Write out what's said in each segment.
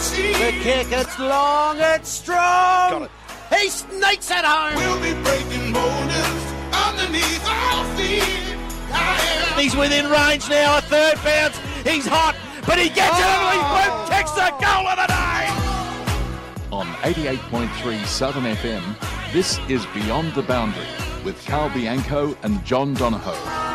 The kick, it's long, it's strong. Got it. He sneaks it home. We'll be breaking boulders underneath our feet. I am He's within range now, a third bounce. He's hot, but he gets it under his oh. boot, kicks the goal of the day. On 88.3 Southern FM, this is Beyond the Boundary with Karl Bianco and John Donohoe.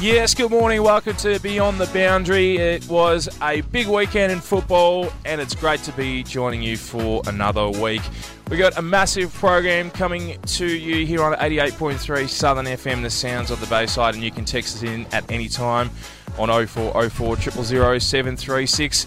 Yes, good morning. Welcome to Beyond the Boundary. It was a big weekend in football, and it's great to be joining you for another week. We got a massive program coming to you here on 88.3 Southern FM, the sounds of the Bayside, and you can text us in at any time on 0404 000 736.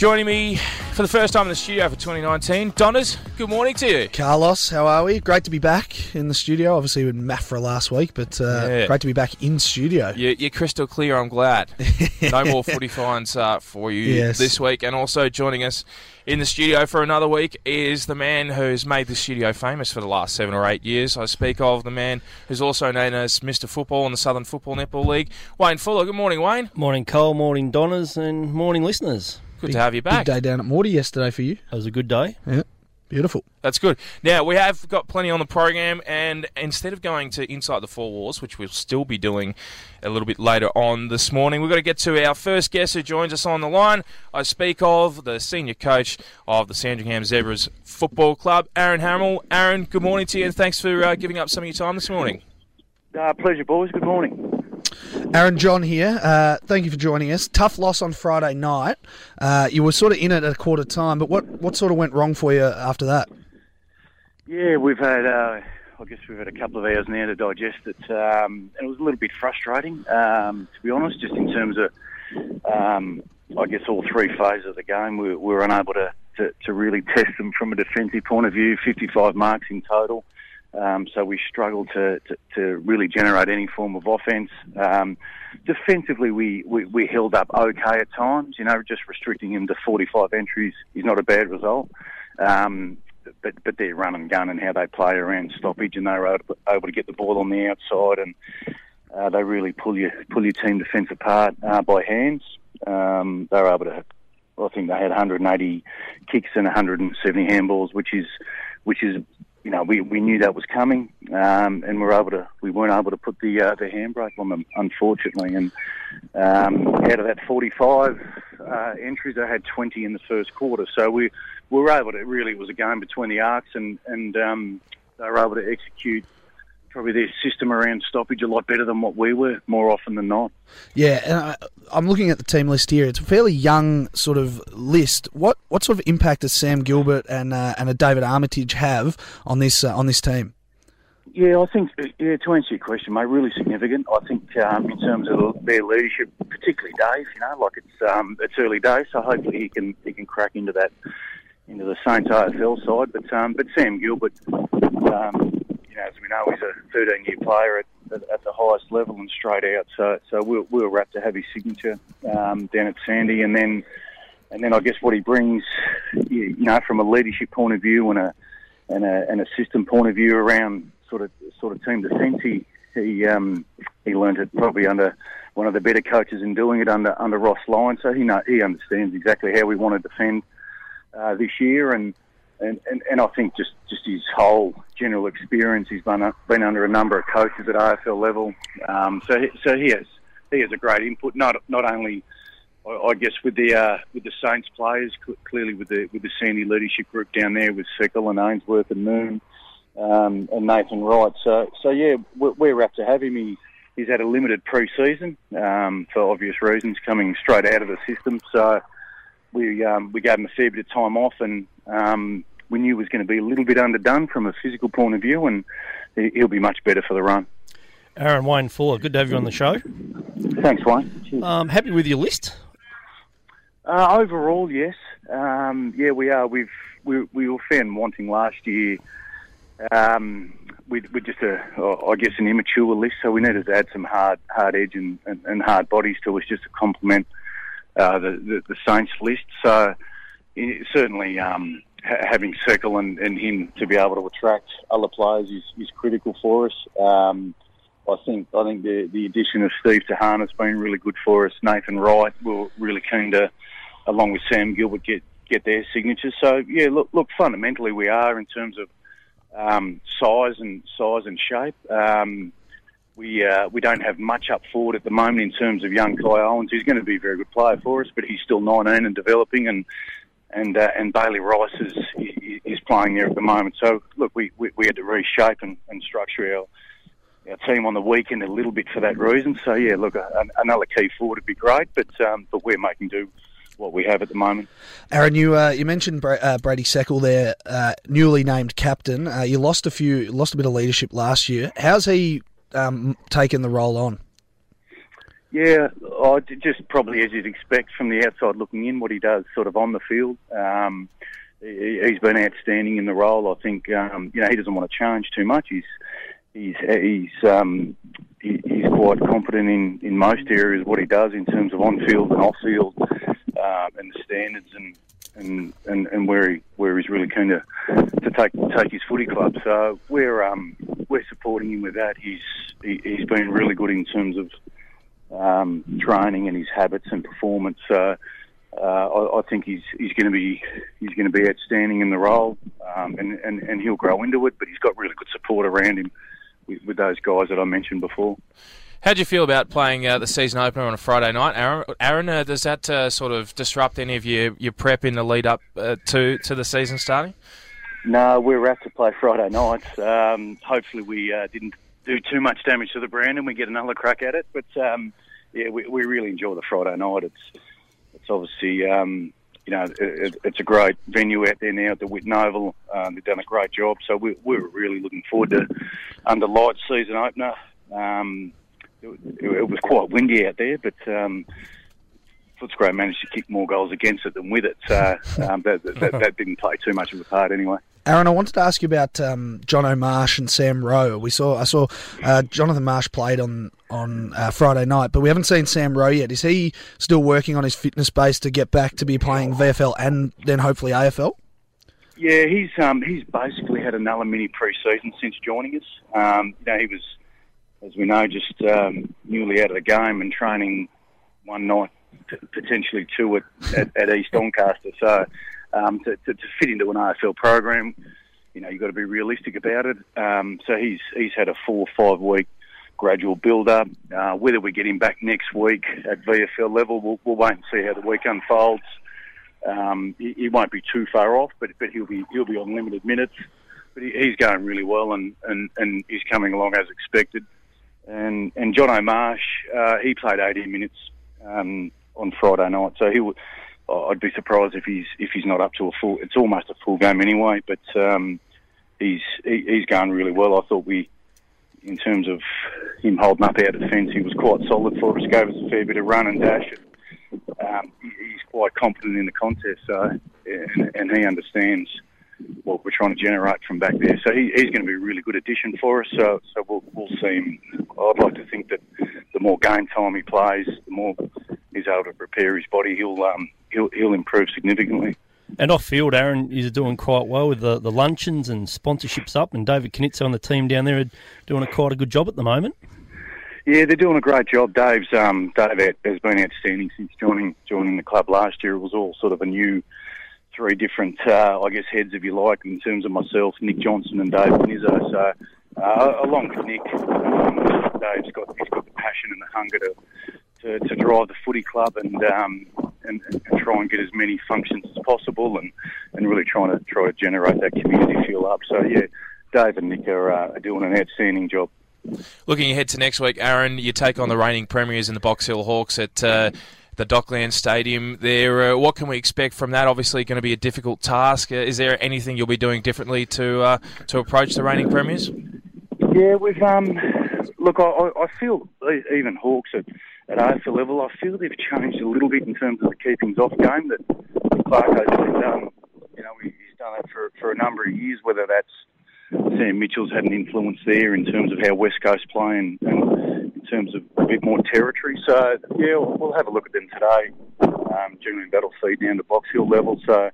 Joining me for the first time in the studio for 2019, Donners. Good morning to you. Carlos, how are we? Great to be back in the studio. Obviously, with Maffra last week, but uh, Yeah. great to be back in studio. You- You're crystal clear. I'm glad. No more footy fines uh, for you Yes. this week. And also joining us in the studio for another week is the man who's made the studio famous for the last seven or eight years. I speak of the man who's also known as Mr. Football in the Southern Football Netball League, Wayne Fuller. Good morning, Wayne. Morning, Cole. Morning, Donners, and morning, listeners. Good to have you back. Big day down at Morty yesterday for you. That was a good day. Yeah. Beautiful. That's good. Now, we have got plenty on the program, and instead of going to Inside the Four Walls, which we'll still be doing a little bit later on this morning, we've got to get to our first guest who joins us on the line. I speak of the senior coach of the Sandringham Zebras Football Club, Aaron Hamill. Aaron, good morning to you, and thanks for uh, giving up some of your time this morning. Uh, pleasure, boys. Good morning. Aaron John here. Uh, thank you for joining us. Tough loss on Friday night. Uh, you were sort of in it at a quarter time, but what, what sort of went wrong for you after that? Yeah, we've had, uh, I guess we've had a couple of hours now to digest it, um, and it was a little bit frustrating, um, to be honest, just in terms of, um, I guess, all three phases of the game. We, we were unable to, to, to really test them from a defensive point of view, 55 marks in total. Um, so we struggled to, to, to really generate any form of offence. Um, defensively, we, we, we held up okay at times. You know, just restricting him to 45 entries is not a bad result. Um, but but their run and gun and how they play around stoppage, and they were able, able to get the ball on the outside, and uh, they really pull your pull your team defence apart uh, by hands. Um, they were able to. I think they had 180 kicks and 170 handballs, which is which is you know we, we knew that was coming, um, and we were able to we weren't able to put the uh, the handbrake on them unfortunately, and um, out of that 45 uh, entries, they had 20 in the first quarter. So we, we were able to really it was a game between the arcs, and and um, they were able to execute probably their system around stoppage a lot better than what we were more often than not. Yeah, and I, I'm looking at the team list here. It's a fairly young sort of list. What what sort of impact does Sam Gilbert and uh, and a David Armitage have on this uh, on this team? Yeah, I think yeah. To answer your question, mate, really significant. I think um, in terms of their leadership, particularly Dave. You know, like it's um, it's early days, so hopefully he can he can crack into that into the Saints AFL side. But um, but Sam Gilbert, um, as we know, he's a 13 year player at, at, at the highest level and straight out. So so we'll we'll wrap to have his signature um, down at Sandy, and then and then I guess what he brings, you know, from a leadership point of view and a and a, and a system point of view around sort of sort of team defence. He he um, he learned it probably under one of the better coaches in doing it under under Ross Lyon. So he know, he understands exactly how we want to defend uh, this year, and, and, and, and I think just, just his whole general experience. He's been been under a number of coaches at AFL level, um, so he, so he has he has a great input. Not not only. I guess with the uh, with the Saints players, cl- clearly with the with the Sandy leadership group down there with Sickle and Ainsworth and Moon, um, and Nathan Wright. So, so yeah, we're, we're wrapped to have him. He, he's had a limited pre-season um, for obvious reasons, coming straight out of the system. So we um, we gave him a fair bit of time off, and um, we knew was going to be a little bit underdone from a physical point of view, and he- he'll be much better for the run. Aaron Wayne Fuller, good to have you on the show. Thanks, Wayne. Um, happy with your list? Uh, overall, yes. Um, yeah, we are. We've we, we were fan wanting last year. Um, we we're just a, I guess, an immature list, so we needed to add some hard hard edge and, and, and hard bodies to us just to complement uh, the, the the Saints list. So certainly, um, ha- having Circle and, and him to be able to attract other players is, is critical for us. Um, I think I think the, the addition of Steve Tahan has been really good for us. Nathan Wright, we we're really keen to along with Sam Gilbert, get get their signatures. So yeah, look, look, fundamentally we are in terms of um, size and size and shape. Um, we uh, we don't have much up forward at the moment in terms of young Kai Owens, who's going to be a very good player for us, but he's still 19 and developing, and and uh, and Bailey Rice is is playing there at the moment. So look, we we, we had to reshape and, and structure our our team on the weekend a little bit for that reason. So yeah, look, another key forward would be great, but um, but we're making do what we have at the moment. Aaron, you uh, you mentioned Bra- uh, Brady Seckle there, uh, newly named captain. Uh, you lost a few, lost a bit of leadership last year. How's he um, taken the role on? Yeah, I just probably as you'd expect from the outside looking in, what he does sort of on the field. Um, he, he's been outstanding in the role. I think um, you know he doesn't want to change too much. He's he's he's um, he, he's quite confident in, in most areas what he does in terms of on field and off field um, and the standards and, and, and, and where he where he's really keen to, to take take his footy club. So we're um, we're supporting him with that. He's he, he's been really good in terms of um, training and his habits and performance. So uh, I, I think he's he's going to be he's going to be outstanding in the role, um, and, and and he'll grow into it. But he's got really good support around him with, with those guys that I mentioned before. How do you feel about playing uh, the season opener on a Friday night, Aaron? Aaron, uh, does that uh, sort of disrupt any of your, your prep in the lead up uh, to to the season starting? No, we're wrapped to play Friday nights. Um, hopefully, we uh, didn't do too much damage to the brand and we get another crack at it. But um, yeah, we, we really enjoy the Friday night. It's it's obviously um, you know it, it's a great venue out there now at the Whitten Oval. Um, they've done a great job, so we, we're really looking forward to under lights season opener. Um, it, it, was quite windy out there, but um, Footscray managed to kick more goals against it than with it. So um, that, that, that, didn't play too much of a part anyway. Aaron, I wanted to ask you about um, John O'Marsh and Sam Rowe. We saw, I saw uh, Jonathan Marsh played on on uh, Friday night, but we haven't seen Sam Rowe yet. Is he still working on his fitness base to get back to be playing VFL and then hopefully AFL? Yeah, he's um, he's basically had another mini pre-season since joining us. Um, you know, he was, as we know, just um, newly out of the game and training one night, potentially two at, at, at East Doncaster. So um, to, to, to, fit into an AFL program, you know, you've got to be realistic about it. Um, so he's he's had a four or five week gradual build up. Uh, whether we get him back next week at VFL level, we'll, we'll wait and see how the week unfolds. Um, he, he, won't be too far off, but but he'll be he'll be on limited minutes. But he, he's going really well, and, and, and he's coming along as expected. And and John O'Marsh, uh, he played 18 minutes um, on Friday night, so he I'd be surprised if he's if he's not up to a full. It's almost a full game anyway, but um, he's he, he's going really well. I thought we, in terms of him holding up our defence, he was quite solid for us. Gave us a fair bit of run and dash. And, um, he's quite confident in the contest, so and, and, he understands what we're trying to generate from back there. So he, he's going to be a really good addition for us. So so we'll, we'll see him. I'd like to think that the more game time he plays, the more he's able to prepare his body. He'll um, he'll, he'll improve significantly. And off field, Aaron is doing quite well with the, the luncheons and sponsorships up, and David Knitzer on the team down there are doing a quite a good job at the moment. Yeah, they're doing a great job. Dave's um, Dave has been outstanding since joining joining the club last year. It was all sort of a new three different, uh, I guess, heads, if you like, in terms of myself, Nick Johnson, and Dave Nizzo. So, uh, along with Nick, um, Dave's got he's got the passion and the hunger to to, to drive the footy club and, um, and, and try and get as many functions as possible and, and really trying to try to generate that community feel up. So yeah, Dave and Nick are, uh, are doing an outstanding job. Looking ahead to next week, Aaron, you take on the reigning premiers in the Box Hill Hawks at uh, the Dockland Stadium. There, uh, what can we expect from that? Obviously, going to be a difficult task. Uh, is there anything you'll be doing differently to uh, to approach the reigning premiers? Yeah, we've um, look. I, I feel even Hawks are at AFL level, I feel they've changed a little bit in terms of the keepings off game that Clarko's been done. You know, he's done it for, for a number of years, whether that's Sam Mitchell's had an influence there in terms of how West Coast play and, and in terms of a bit more territory. So, yeah, we'll, we'll have a look at them today. Um, generally, that'll feed down to Box Hill level. So,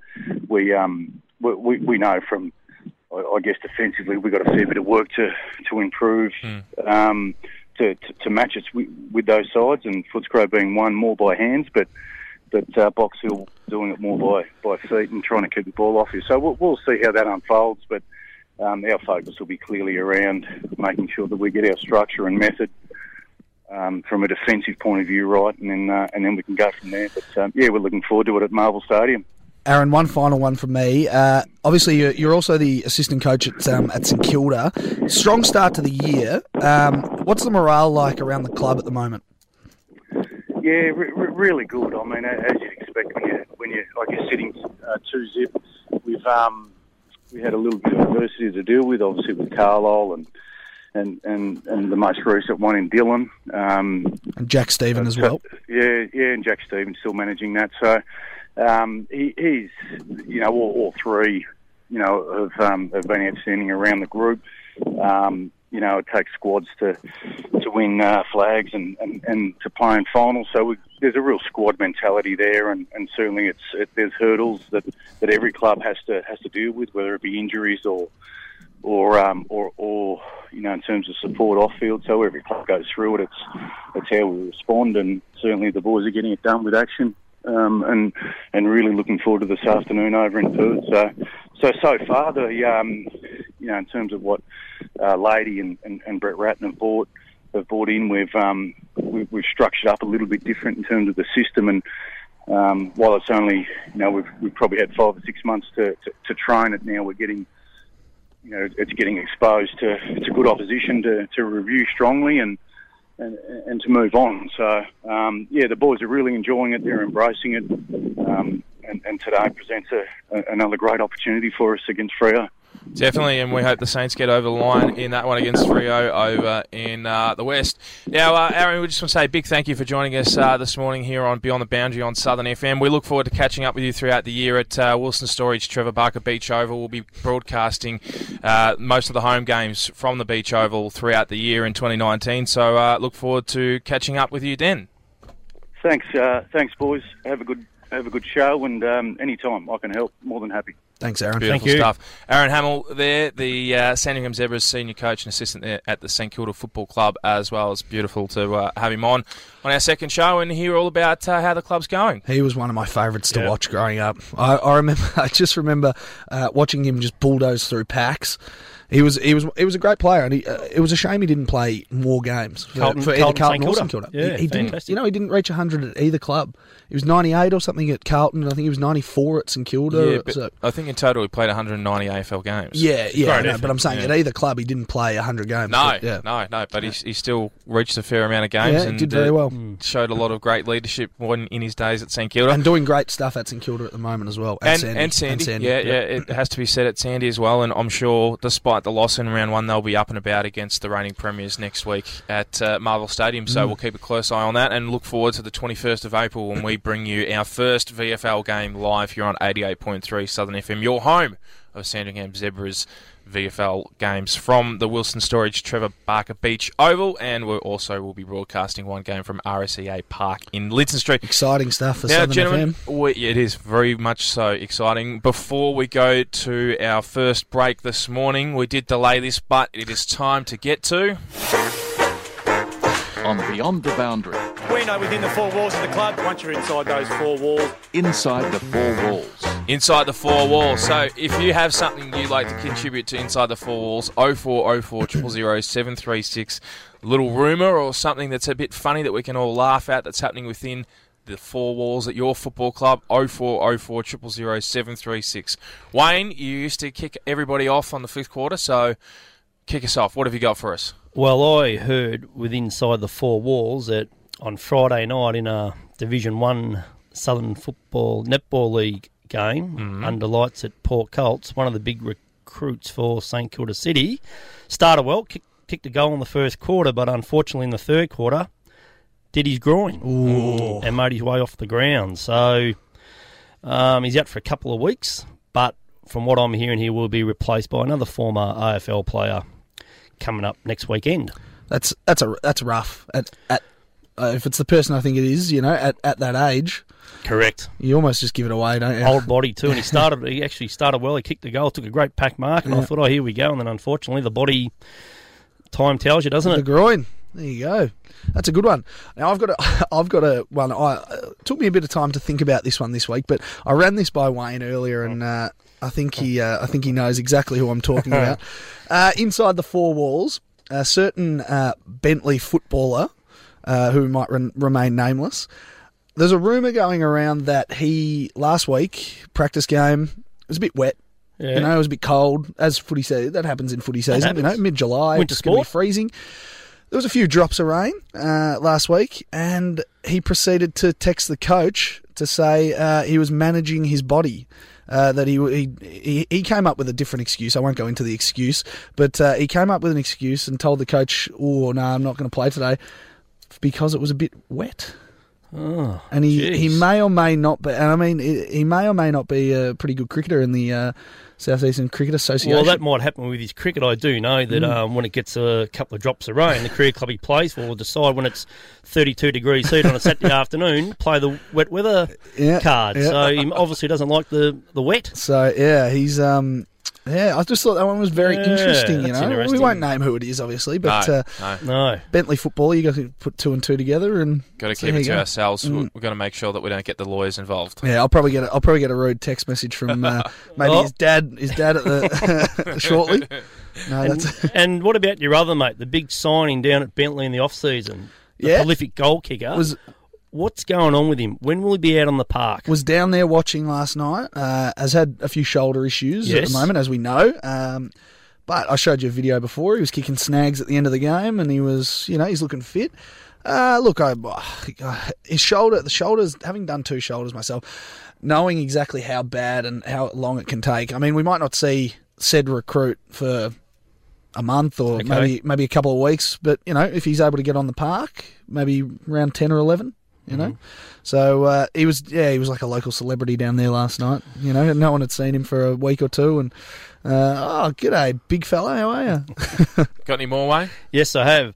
we, um, we, we know from I guess defensively we've got a fair bit of work to to improve. Mm. Um, to, to, to match us with, those sides, and Footscray being one more by hands, but but uh, Box Hill doing it more by, by feet and trying to keep the ball off you. So we'll, we'll see how that unfolds, but um, our focus will be clearly around making sure that we get our structure and method um, from a defensive point of view right, and then uh, and then we can go from there. But um, yeah, we're looking forward to it at Marvel Stadium. Aaron, one final one from me. Uh, obviously, you're, you're also the assistant coach at um, at St Kilda. Strong start to the year. Um, what's the morale like around the club at the moment? Yeah, re- re- really good. I mean, as you'd expect when you when you like you're sitting uh, two zip. We've um, we had a little bit of adversity to deal with, obviously with Carlisle and and and, and the most recent one in Dylan. Um, And Jack Steven as well. Yeah, yeah, and Jack Stevens still managing that. So um, he, he's, you know, all, all three, you know, have, um, have been outstanding around the group. Um, you know, it takes squads to to win uh, flags and, and, and to play in finals. So we, there's a real squad mentality there, and, and certainly it's it, there's hurdles that, that every club has to has to deal with, whether it be injuries or or um, or, or you know in terms of support off field. So every club goes through it. It's it's how we respond, and certainly the boys are getting it done with action. Um, and and really looking forward to this afternoon over in Perth. So so so far the um, you know in terms of what uh, Lady and, and, and Brett Ratten have bought have bought in, we've um, we've, we've structured up a little bit different in terms of the system and. Um, while it's only, you know, we've, we've probably had five or six months to, to, to train it now, we're getting you know, it's getting exposed to it's a good opposition to, to review strongly and, and and to move on. So um, yeah, the boys are really enjoying it. They're embracing it, um, and, and today presents a, a, another great opportunity for us against Freo. Definitely, and we hope the Saints get over the line in that one against Freo over in uh, the West. Now, uh, Aaron, we just want to say a big thank you for joining us uh, this morning here on Beyond the Boundary on Southern FM. We look forward to catching up with you throughout the year at uh, Wilson Storage Trevor Barker Beach Oval. We'll be broadcasting uh, most of the home games from the Beach Oval throughout the year in 2019. So, uh, look forward to catching up with you then. Thanks, thanks, boys. Have a good have a good show, and um, anytime I can help, more than happy. Thanks, Aaron. Beautiful you. stuff. Aaron Hamill there, the uh, Sandringham Zebras senior coach and assistant there at the St Kilda Football Club as well. It's beautiful to uh, have him on on our second show and hear all about uh, how the club's going. He was one of my favourites to Yeah. watch growing up. I, I remember, I just remember uh, watching him just bulldoze through packs. He was, he was, he was a great player, and he, uh, it was a shame he didn't play more games for, Carlton- for either Carlton, Carlton or St Kilda. Yeah, he, he didn't, you know, he didn't reach hundred at either club. He was ninety eight or something at Carlton. and I think he was ninety four at St Kilda. Yeah, but so- I think in total he played 190 AFL games. yeah, yeah, I Great know, effort, but I'm saying yeah. at either club he didn't play hundred games. No, but, yeah. no, no, but he's, he still reached a fair amount of games Yeah, he and did very uh, well. showed a lot of great leadership when, in his days at St Kilda. and doing great stuff at St Kilda at the moment as well. and, Sandy. and Sandy, yeah, yeah, it has to be said at Sandy as well. And I'm sure, despite the loss in round one, they'll be up and about against the reigning premiers next week at uh, Marvel Stadium. Mm. So we'll keep a close eye on that and look forward to the 21st of April when we bring you our first VFL game live here on 88.3 Southern FM, your home of Sandringham Zebras. VFL games from the Wilson Storage Trevor Barker Beach Oval, and we also will be broadcasting one game from RSEA Park in Linton Street. Exciting stuff for Now, Southern gentlemen, we, it is very much so exciting. Before we go to our first break this morning, we did delay this, but it is time to get to. On Beyond the Boundary, We know within the four walls of the club, once you're inside those four walls, inside the four walls. Inside the Four Walls. So, if you have something you'd like to contribute to Inside the Four Walls, 0404 000 736, little rumour or something that's a bit funny that we can all laugh at that's happening within the four walls at your football club, 0404 000 736. Wayne, you used to kick everybody off on the fifth quarter, so kick us off. What have you got for us? Well, I heard with inside the four walls that on Friday night in a Division One Southern Football Netball League game under lights at Port Colts, one of the big recruits for St Kilda City. Started well, kick, kicked a goal in the first quarter, but unfortunately in the third quarter did his groin and made his way off the ground. So um, he's out for a couple of weeks, but from what I'm hearing, he will be replaced by another former AFL player coming up next weekend. That's that's a that's rough. At, at uh, if it's the person I think it is, you know, at, at that age, Correct. you almost just give it away, don't you? Old body too, and he started. He actually started well. He kicked the goal, took a great pack mark, and I thought, oh, here we go. And then unfortunately, the body time tells you, doesn't the it? The groin. There you go. That's a good one. Now I've got a, I've got a one. I it took me a bit of time to think about this one this week, but I ran this by Wayne earlier, and uh, I think he uh, I think he knows exactly who I'm talking about. Uh, inside the four walls, a certain uh, Bentleigh footballer uh, who might re- remain nameless. There's a rumor going around that he last week practice game it was a bit wet. Yeah. You know, it was a bit cold, as footy season. That happens in footy season. You know, mid July, it's going to be freezing. There was a few drops of rain uh, last week, and he proceeded to text the coach to say uh, he was managing his body. Uh, that he, he he came up with a different excuse. I won't go into the excuse, but uh, he came up with an excuse and told the coach, "Oh no, I'm not going to play today because it was a bit wet." Oh, And he, he may or may not be, and I mean, he may or may not be a pretty good cricketer in the uh, Southeastern Cricket Association. Well, that might happen with his cricket. I do know that Mm. um, when it gets a couple of drops of rain, the career club he plays for will decide when it's 32 degrees heat on a Saturday afternoon, play the wet weather Yeah, card. yeah. So he obviously doesn't like the, the wet. So yeah, he's um yeah. I just thought that one was very Yeah, interesting. You that's know, we won't name who it is, obviously, but no, uh, no. No. Bentleigh football. You got to put two and two together, and Got to so keep it to go. ourselves. Mm. We've got to make sure that we don't get the lawyers involved. Yeah, I'll probably get a, I'll probably get a rude text message from uh, maybe Oh. his dad. His dad at the shortly. No, And, that's and what about your other mate, the big signing down at Bentleigh in the off season? The Yeah. prolific goal kicker. was What's going on with him? When will he be out on the park? was down there watching last night. Uh, has had a few shoulder issues at the moment, as we know. Um, but I showed you a video before. He was kicking snags at the end of the game, and he was, you know, he's looking fit. Uh, look, I, his shoulder, the shoulders, having done two shoulders myself, knowing exactly how bad and how long it can take. I mean, we might not see said recruit for a month or Okay. maybe maybe a couple of weeks, but you know, if he's able to get on the park, maybe around ten or eleven, you know. So uh, he was, yeah, he was like a local celebrity down there last night. You know, no one had seen him for a week or two, and uh, oh, g'day, big fella, how are you? Got any more, Wayne? Yes, I have.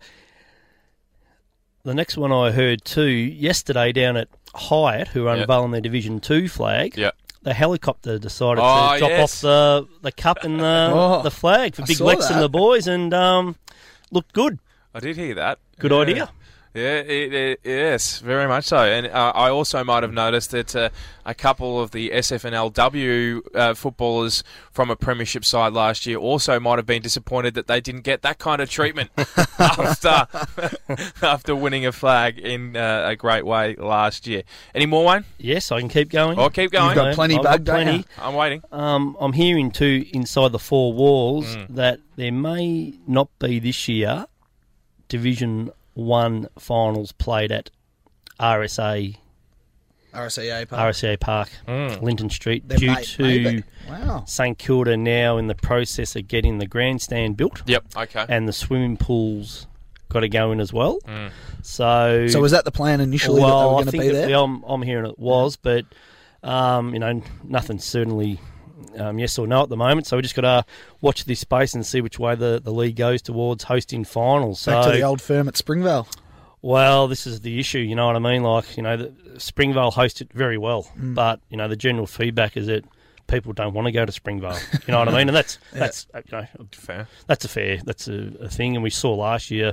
The next one I heard too yesterday down at Highett, who are Yep. unveiling their Division Two flag. Yep. The helicopter decided Oh, to drop yes. off the the cup and the Oh, the flag for I Big saw Lex that. and the boys, and um, looked good. I did hear that. Good Yeah. idea. Yeah, it, it, yes, very much so. And uh, I also might have noticed that uh, a couple of the SFNLW uh, footballers from a premiership side last year also might have been disappointed that they didn't get that kind of treatment after after winning a flag in uh, a great way last year. Any more, Wayne? Yes, I can keep going. I'll keep going. You've got plenty I've bug, got plenty. I'm waiting. Um, I'm hearing too inside the four walls Mm. that there may not be this year Division One finals played at RSA RSAA Park. RSA Park, Mm. Linton Street, There due may- to maybe. Wow. St Kilda now in the process of getting the grandstand built Yep. Okay. and the swimming pools got to go in as well. Mm. So, So was that the plan initially that they well, were I going to think be it- there? I'm, I'm hearing it was, but um, you know, nothing's certainly um, yes or no at the moment. So we just got to watch this space and see which way the, the league goes towards hosting finals. So, Back to the old firm at Springvale. well, this is the issue. You know what I mean? Like, you know, the, Springvale hosted very well, Mm. but you know, the general feedback is that people don't want to go to Springvale. You know what I mean? And that's that's uh, you know, Fair. that's a fair that's a, a thing. And we saw last year,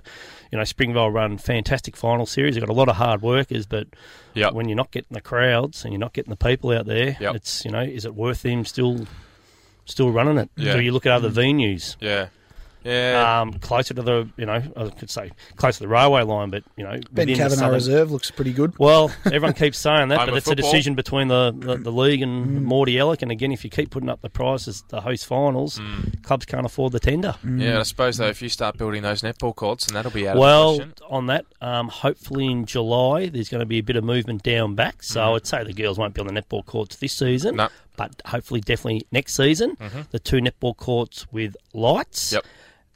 you know, Springvale run fantastic final series. They've got a lot of hard workers, but Yep. when you're not getting the crowds and you're not getting the people out there, Yep. it's you know, is it worth them still still running it? Yeah. Do you look at other venues? Yeah. Yeah. Um, closer to the, you know, I could say closer to the railway line, but you know, Ben within the Kavanagh southern- Reserve looks pretty good. Well, everyone keeps saying that, but of it's a decision between the, the, the league and mm. Mordialloc. And again, if you keep putting up the prices to host finals, mm. clubs can't afford the tender. Mm. yeah. I suppose though, if you start building those netball courts, and that'll be out of the Well, on that, um, hopefully in July there's going to be a bit of movement down back. So mm-hmm. I'd say the girls won't be on the netball courts this season, No. but hopefully definitely next season. Mm-hmm. The two netball courts with lights, Yep.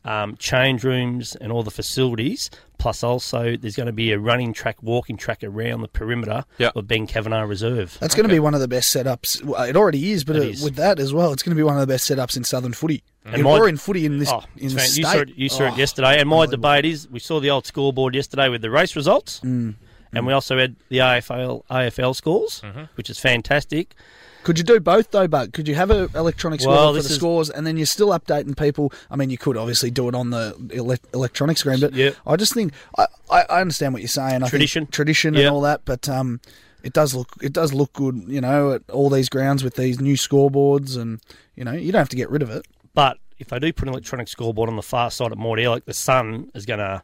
Um, change rooms, and all the facilities. Plus, also there's going to be a running track, walking track around the perimeter Yep. of Ben Kavanagh Reserve. That's going to be one of the best setups. Well, it already is, but It uh, is. with that as well, it's going to be one of the best setups in Southern footy. And In- my- or in footy in this Oh, in it's the state. you saw it, you saw Oh, it yesterday, and my debate is: we saw the old scoreboard yesterday with the race results, Mm. And we mm. also had the AFL AFL scores, mm-hmm. which is fantastic. Could you do both though, But Could you have an electronic score Well, for this the is- scores, and then you're still updating people? I mean, you could obviously do it on the ele- electronic screen, but Yep. I just think I, I, I understand what you're saying. I think Tradition. tradition, Yep. and all that, but um, it does look it does look good, you know, at all these grounds with these new scoreboards, and you know, you don't have to get rid of it. But if they do put an electronic scoreboard on the far side at Morty like the sun is going to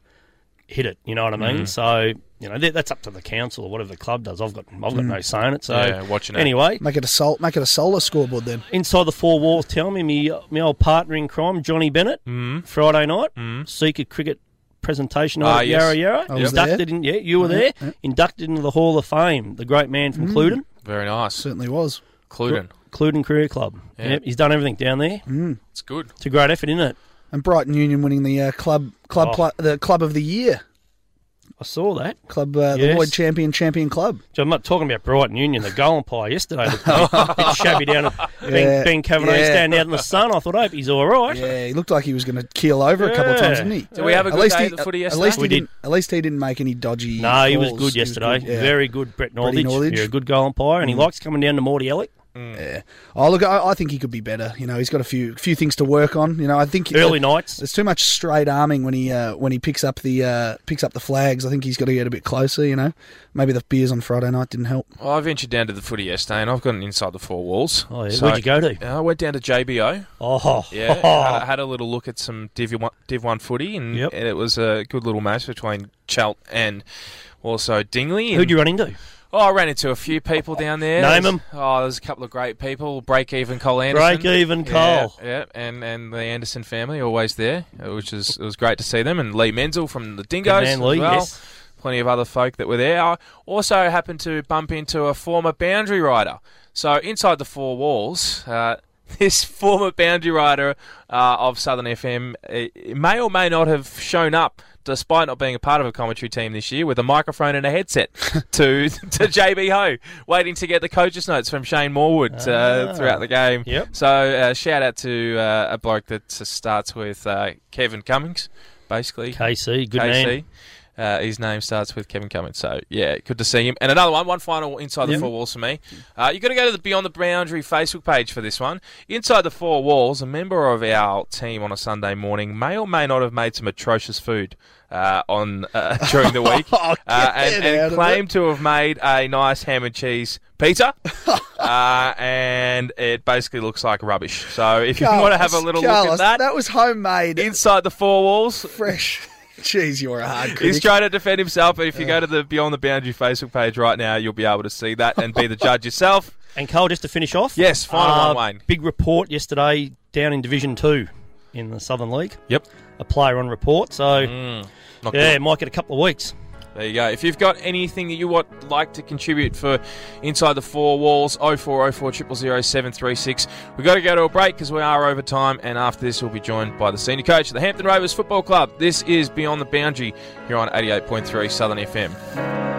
hit it. You know what I mean? Mm-hmm. So you know that's up to the council or whatever the club does. I've got I've got hmm. no say in it. So Yeah, watching it. anyway, Make it a sol- make it a solar scoreboard then. inside the four walls, tell me, me, my old partner in crime, Johnny Bennett, hmm. Friday night, hmm. Seeker cricket presentation Ah, at yes. Yarra Yarra, I was inducted in, yeah, you were there, inducted into the Hall of Fame, the great man from Cluden, Very nice. Certainly was. Cluden. Cluden Career Club. Yeah. Yep, he's done everything down there. It's good. It's a great effort, isn't it? And Brighton Union winning the uh, club club Oh. pla- the club of the year, I saw that. club uh, the Yes. Lloyd Champion Champion Club. So I'm not talking about Brighton Union, the goal umpire yesterday. Looked a bit shabby down at Ben, Yeah, ben Kavanagh yeah. standing out in the sun. I thought, I hope he's all right. Yeah, he looked like he was going to keel over a couple of times, didn't he? Did we have a At good least day he, at the footy at yesterday? least he We did. didn't. At least he didn't make any dodgy. No, he was good He was yesterday. good, yeah. Very good, Brett Brett Northich. Northich. You're a good goal umpire, and he likes coming down to Mordialloc. Yeah. Oh look, I, I think he could be better. You know, he's got a few few things to work on. You know, I think Early uh, nights. There's too much straight arming when he uh, when he picks up the uh, picks up the flags. I think he's got to get a bit closer. You know, maybe the beers on Friday night didn't help. Well, I ventured down to the footy yesterday, and I've gotten inside the four walls. Oh, yeah. So- Where'd you go to? I went down to JBO. Oh, Yeah, had, a, had a little look at some Div One, Div One footy, and, Yep. and it was a good little match between Chelt and also Dingley. Who'd you run into? Oh, I ran into a few people down there. Name them. Oh, there's a couple of great people. Break even Cole Anderson. Break even Yeah, Cole. Yeah, and, and the Anderson family always there, uh, which is it was great to see them. And Lee Menzel from the Dingoes man, as well. yes. Plenty of other folk that were there. I also happened to bump into a former boundary rider. So inside the four walls, uh, this former boundary rider uh, of Southern FM uh, may or may not have shown up. Despite not being a part of a commentary team this year, with a microphone and a headset to to JBO, waiting to get the coaches' notes from Shane Morwood uh, Ah. throughout the game. Yep. So uh, shout out to uh, a bloke that starts with uh, Kevin Cummings, basically. KC, good KC. man. Uh, his name starts with Kevin Cummins. So, yeah, good to see him. And another one, one final inside the four walls for me. Uh, you've got to go to the Beyond the Boundary Facebook page for this one. Inside the four walls, a member of our team on a Sunday morning may or may not have made some atrocious food uh, on uh, during the week Oh, uh, and, and claimed to have made a nice ham and cheese pizza. uh, and it basically looks like rubbish. So, if you want to have a little look Carlos, at that, that was homemade, inside the four walls, fresh. Jeez, you're a hard critic. He's trying to defend himself, but if you go to the Beyond the Boundary Facebook page right now, you'll be able to see that and be the judge yourself. And Cole, just to finish off. Yes, final uh, one, Wayne. Big report yesterday down in Division 2 in the Southern League. Yep. A player on report. So, Mm, not yeah, good. might get a couple of weeks. There you go. If you've got anything that you would like to contribute for Inside the Four Walls, 0404 000 736. We've got to go to a break because we are over time, and after this, we'll be joined by the senior coach of the Hampton Rovers Football Club. This is Beyond the Boundary here on 88.3 Southern FM.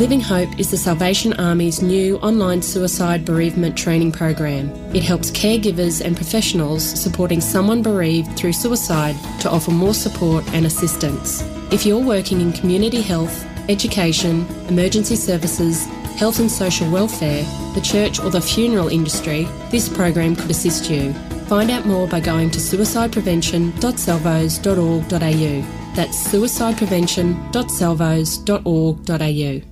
Living Hope is the Salvation Army's new online suicide bereavement training program. It helps caregivers and professionals supporting someone bereaved through suicide to offer more support and assistance. If you're working in community health, education, emergency services, health and social welfare, the church, or the funeral industry, this program could assist you. Find out more by going to suicideprevention.salvos.org.au. That's suicideprevention.salvos.org.au.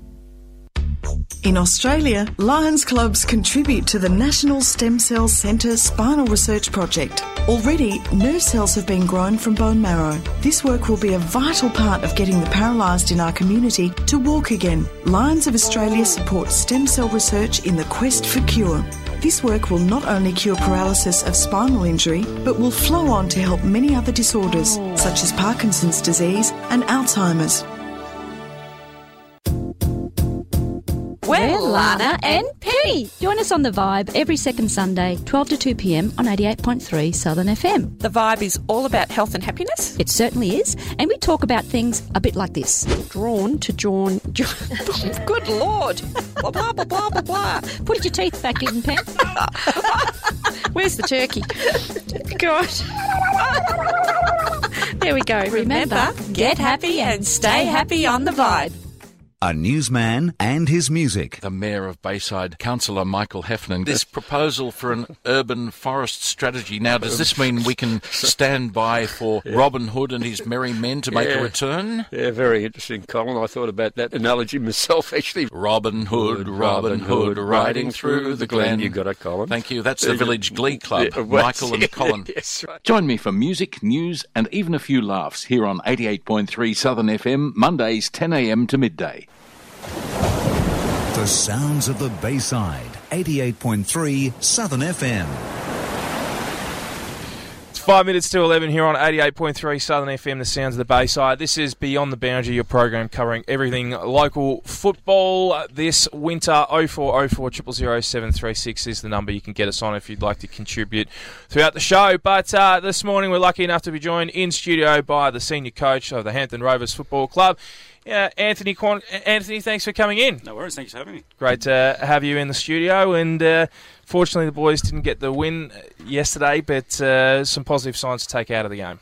In Australia, Lions clubs contribute to the National Stem Cell Centre Spinal Research Project. Already, nerve cells have been grown from bone marrow. This work will be a vital part of getting the paralysed in our community to walk again. Lions of Australia supports stem cell research in the quest for cure. This work will not only cure paralysis of spinal injury, but will flow on to help many other disorders, such as Parkinson's disease and Alzheimer's. We're Lana and Penny. Join us on The Vibe every second Sunday, 12 to 2 pm on 88.3 Southern FM. The vibe is all about health and happiness. It certainly is, and we talk about things a bit like this. Drawn to John. Good lord. Blah, blah, blah, blah, blah, blah. Put your teeth back in, Pen. Where's the turkey? God. There we go. Remember, get happy and stay happy on the vibe. A newsman and his music. The Mayor of Bayside, Councillor Michael Heffernan. This proposal for an urban forest strategy. Now, does this mean we can stand by for Robin Hood and his merry men to make Yeah. a return? Yeah, very interesting, Colin. I thought about that analogy myself, actually. Robin Hood, Robin Hood, riding through the glen. You got it, Colin. Thank you. That's the Village Glee Club, Yeah, well, Michael and Colin. yes, right. Join me for music, news, and even a few laughs here on 88.3 Southern FM, Mondays 10am to midday. The sounds of the Bayside. 88.3 Southern FM. It's five minutes to 11 here on 88.3 Southern FM, the sounds of the Bayside. This is Beyond the Boundary, your program covering everything local football this winter. 0404 736 is the number you can get us on if you'd like to contribute throughout the show. But uh, this morning we're lucky enough to be joined in studio by the senior coach of the Hampton Rovers Football Club. Yeah, Anthony Anthony, thanks for coming in. No worries. Thanks for having me. Great to have you in the studio. And uh, fortunately, the boys didn't get the win yesterday, but uh, some positive signs to take out of the game.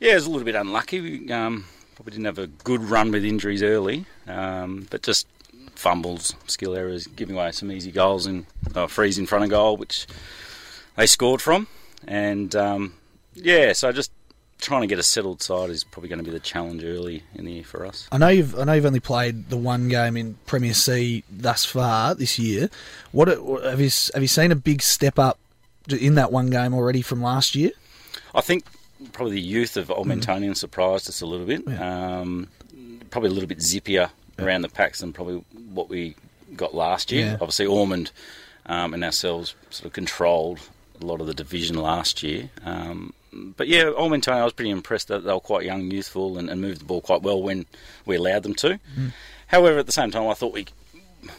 Yeah, it was a little bit unlucky. We um, probably didn't have a good run with injuries early, um, but just fumbles, skill errors, giving away some easy goals and uh, freeze in front of goal, which they scored from. And um, yeah, so just trying to get a settled side is probably going to be the challenge early in the year for us. I know you've I know you've only played the one game in Premier C thus far this year. What have you have you seen a big step up in that one game already from last year? I think probably the youth of Old Mentonian surprised us a little bit. Um, probably a little bit zippier around the packs than probably what we got last year. Yeah. Obviously, Ormond um, and ourselves sort of controlled a lot of the division last year. Um, but yeah, Old Mentonian, I was pretty impressed that they were quite young, youthful, and, and moved the ball quite well when we allowed them to. Mm. However, at the same time, I thought we,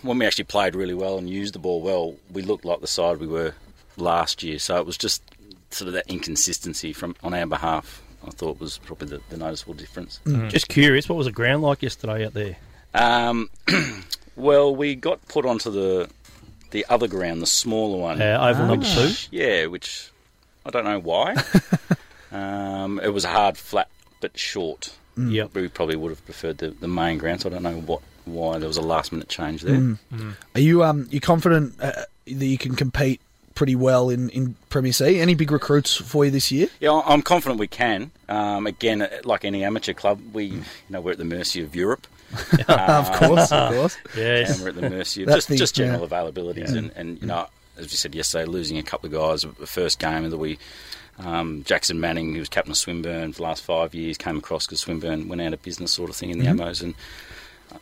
when we actually played really well and used the ball well, we looked like the side we were last year. So it was just sort of that inconsistency from on our behalf. I thought was probably the, the noticeable difference. Just curious, what was the ground like yesterday out there? Um, well, we got put onto the the other ground, the smaller one. Uh, Oval number two? Yeah, which I don't know why. um, it was a hard, flat, but short. Mm. Yep. We probably would have preferred the, the main ground, so I don't know what why there was a last minute change there. Mm. Are you um you confident uh, that you can compete pretty well in, in Premier C? Any big recruits for you this year? Yeah, I- I'm confident we can. Um, again, uh, like any amateur club, we you know we're at the mercy of Europe. Of course, of course. Yes. and we're at the mercy of That's just, the- just general yeah. availabilities, and, and you know, as we said yesterday, losing a couple of guys. The first game that we, um, Jackson Manning, who was captain of Swinburne for the last five years, came across because Swinburne went out of business, sort of thing, in the Mhm. Amos, and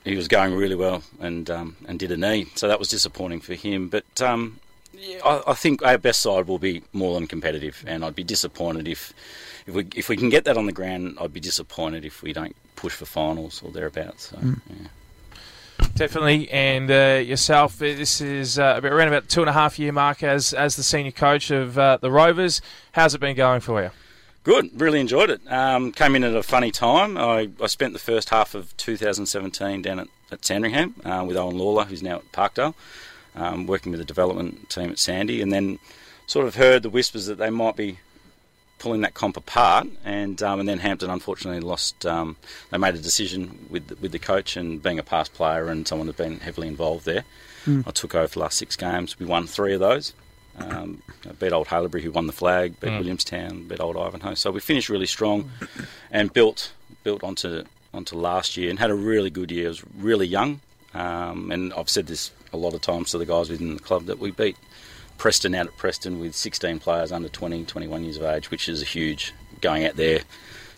he was going really well and um, and did a knee, so that was disappointing for him. But um, yeah, I, I think our best side will be more than competitive, and I'd be disappointed if if we if we can get that on the ground. I'd be disappointed if we don't push for finals or thereabouts. So, Mm. yeah. Definitely, and uh, yourself. uh, This is uh, around about two and a half year mark as as the senior coach of uh, the Rovers. How's it been going for you? Good, really enjoyed it. Um, came in at a funny time. I, I spent the first half of 2017 down at, at Sandringham uh, with Owen Lawler, who's now at Parkdale, um, working with the development team at Sandy, and then sort of heard the whispers that they might be pulling that comp apart, and um, and then Hampton unfortunately lost. Um, they made a decision with the, with the coach and being a past player and someone who's been heavily involved there. Mm. I took over for the last six games. We won three of those. Um, beat Old Haileybury, who won the flag. Beat Mm. Williamstown. Beat Old Ivanhoe. So we finished really strong, and built built onto onto last year and had a really good year. It was really young, um, and I've said this a lot of times to the guys within the club that we beat Preston out at Preston with 16 players under 20, 21 years of age, which is a huge going out there.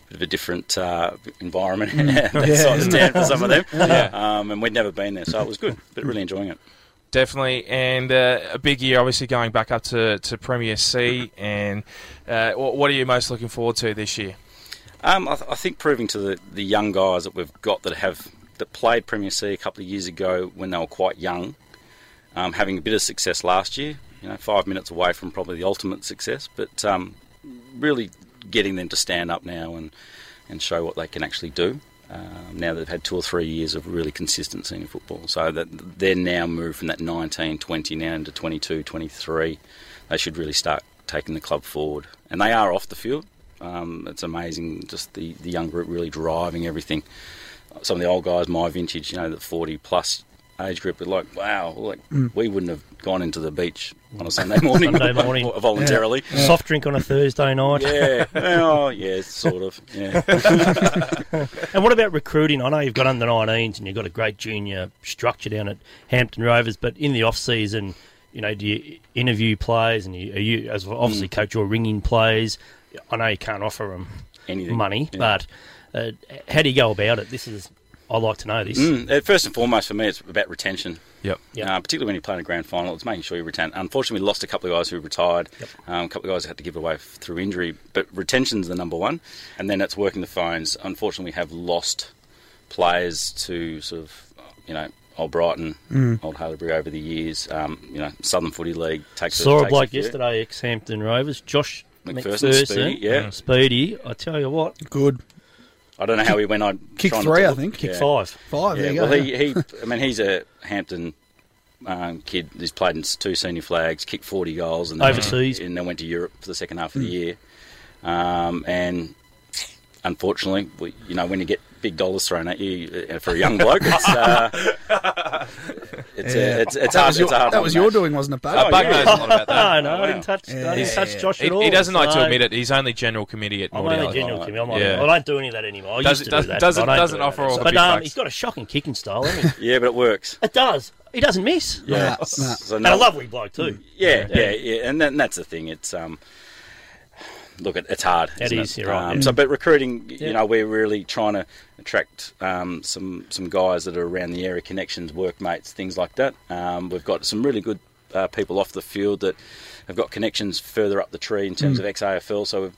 Bit of a different uh, environment Mm. that Yeah, side of town for some of them. Yeah. Um, and we'd never been there, so it was good, but really enjoying it. Definitely, and uh, a big year, obviously going back up to, to Premier C. And uh, what, what are you most looking forward to this year? Um, I, th- I think proving to the, the young guys that we've got that have that played Premier C a couple of years ago when they were quite young, um, having a bit of success last year. You know, five minutes away from probably the ultimate success, but um, really getting them to stand up now and and show what they can actually do. Um, now they've had two or three years of really consistent senior football, so that they're now moved from that 19, 20 now into 22, 23. They should really start taking the club forward, and they are off the field. Um, it's amazing, just the, the young group really driving everything. Some of the old guys, my vintage, you know, the 40 plus age group, are like, wow, like Mm. we wouldn't have gone into the beach on a Sunday morning, Sunday morning. voluntarily. Soft drink on a Thursday night. Yeah, oh, yeah, sort of. Yeah. and what about recruiting? I know you've got under 19s and you've got a great junior structure down at Hampton Rovers, but in the off season, you know, do you interview players and you, are you as obviously Mm. coach your ringing players? I know you can't offer them Anything, money, yeah. but uh, how do you go about it? This is I like to know this. Mm, uh, first and foremost, for me, it's about retention. Yep. Yep. Uh, particularly when you're playing a grand final, it's making sure you retain. Unfortunately, we lost a couple of guys who retired. Um, a couple of guys had to give away f- through injury. But retention's the number one, and then it's working the phones. Unfortunately, we have lost players to sort of, you know, old Brighton, Mm. old Haileybury over the years. Um, you know, Southern Footy League takes Saw a takes bloke few. yesterday, ex Hampton Rovers, Josh McPherson, McPherson, Speedy, yeah. Speedy. I tell you what, good. I don't know how he went on. Kick three, I think. Kick yeah. five. Five, Yeah, there you well, go. he, he, I mean, he's a Hampton um, kid. He's played in two senior flags, kicked 40 goals, and then Overseas. and then went to Europe for the second half of the Hmm. year. Um, and unfortunately, we, you know, when you get big dollars thrown at you uh, for a young bloke, it's uh, it's, Yeah. uh, it's, it's hard. was your- it's a hard that was your match. doing, wasn't it, Bug? Oh, Bug yeah. knows a lot about that. no, no, I didn't touch, I didn't Yeah. touch Josh He, at all. he doesn't like to admit it. He's only general committee at I'm Nordy only general committee. I'm Yeah. I don't do any of that anymore. I Does- used to does- do that. doesn't- but I don't doesn't do offer all the But um, bucks. he's got a shocking kicking style, hasn't he? Yeah, but it works. it does. He doesn't miss. Yeah. Nah, nah. So And a lovely bloke too. Yeah, yeah, yeah, and that's the thing. It's um, look, it, it's hard. It is, It? right, Um, yeah. So, but recruiting, Yeah. you know, we're really trying to attract um, some some guys that are around the area, connections, workmates, things like that. Um, we've got some really good uh, people off the field that have got connections further up the tree in terms Mm. of ex-AFL. So we've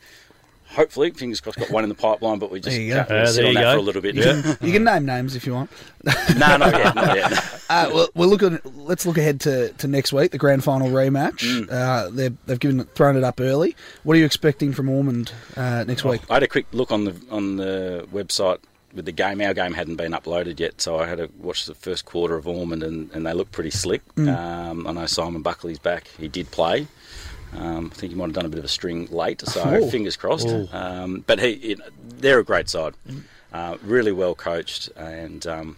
hopefully, fingers crossed, got one in the pipeline, but we just There you go. Uh, sit there on you that go. for a little bit. You, can, you can name names if you want. no, not yet, not yet. Uh, well, we're looking. Let's look ahead to, to next week, the grand final rematch. Mm. Uh, they've they've given thrown it up early. What are you expecting from Ormond uh, next week? I had a quick look on the on the website with the game. Our game hadn't been uploaded yet, so I had to watch the first quarter of Ormond, and, and they looked pretty slick. Mm. Um, I know Simon Buckley's back. He did play. Um, I think he might have done a bit of a string late, so Oh. fingers crossed. Oh. Um, but he, you know, they're a great side, uh, really well coached, and um,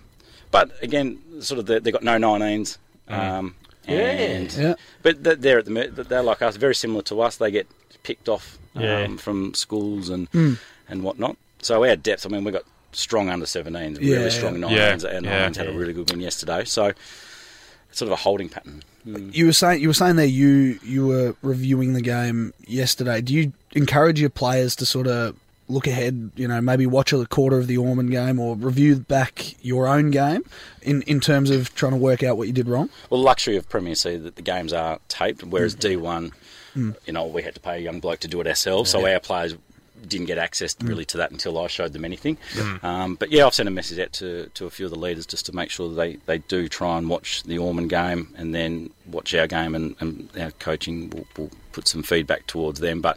but again, sort of the, they've got no 19s. Um, and, Yeah. but they're- at the they're like us, very similar to us. They get picked off um, Yeah. from schools and Mm. and whatnot. So our depth, I mean, we've got strong under 17s, Yeah, really strong yeah. 19s. Our Yeah, 19s had a really good win yesterday. So it's sort of a holding pattern. Mm. You were saying you were saying there you you were reviewing the game yesterday. Do you encourage your players to sort of look ahead? You know, maybe watch a quarter of the Ormond game or review back your own game in in terms of trying to work out what you did wrong. Well, the luxury of Premier C that the games are taped, whereas D1, Mm. you know, we had to pay a young bloke to do it ourselves. So our players didn't get access Mm. really to that until I showed them anything. Um, but yeah, I've sent a message out to, to a few of the leaders just to make sure that they, they do try and watch the Ormond game and then watch our game and, and our coaching will, will put some feedback towards them. But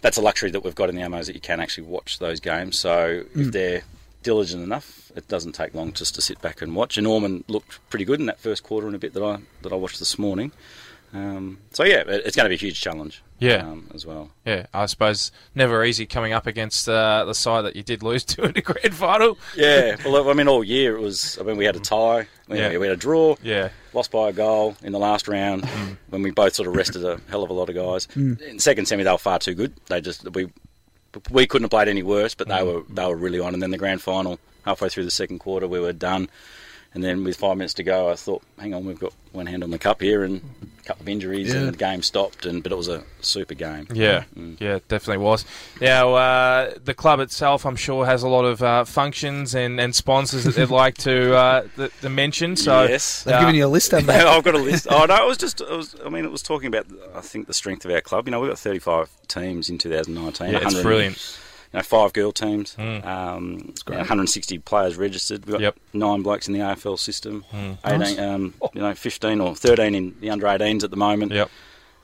that's a luxury that we've got in the Amos that you can actually watch those games. So if Mm. they're diligent enough, it doesn't take long just to sit back and watch. And Ormond looked pretty good in that first quarter and a bit that I that I watched this morning. Um, so yeah, it- it's going to be a huge challenge. Yeah. um, as well. Yeah, I suppose never easy coming up against uh, the side that you did lose to in the grand final. Yeah, well, I mean, all year it was. I mean, we had a tie, we, Yeah. we had a draw, Yeah. lost by a goal in the last round when we both sort of rested a hell of a lot of guys. Mm. In second semi, they were far too good. They just we we couldn't have played any worse, but they Mm. were they were really on. And then the grand final, halfway through the second quarter, we were done. And then with five minutes to go, I thought, hang on, we've got one hand on the cup here and a couple of injuries, Yeah. and the game stopped. And but it was a super game. Yeah, Mm. yeah, it definitely was. Now, uh, the club itself, I'm sure, has a lot of uh, functions and, and sponsors that they'd like to, uh, th- to mention. So, yes, They've given you a list, haven't they? I've got a list. Oh no, it was just. It was, I mean, it was talking about. I think the strength of our club. You know, we've got 35 teams in 2019. Yeah, it's brilliant. You know, five girl teams. Mm. Um, great. 160 players registered. We've got Yep. nine blokes in the AFL system. Mm. 18, Nice. um, you know, 15 or 13 in the under 18s at the moment. Yep.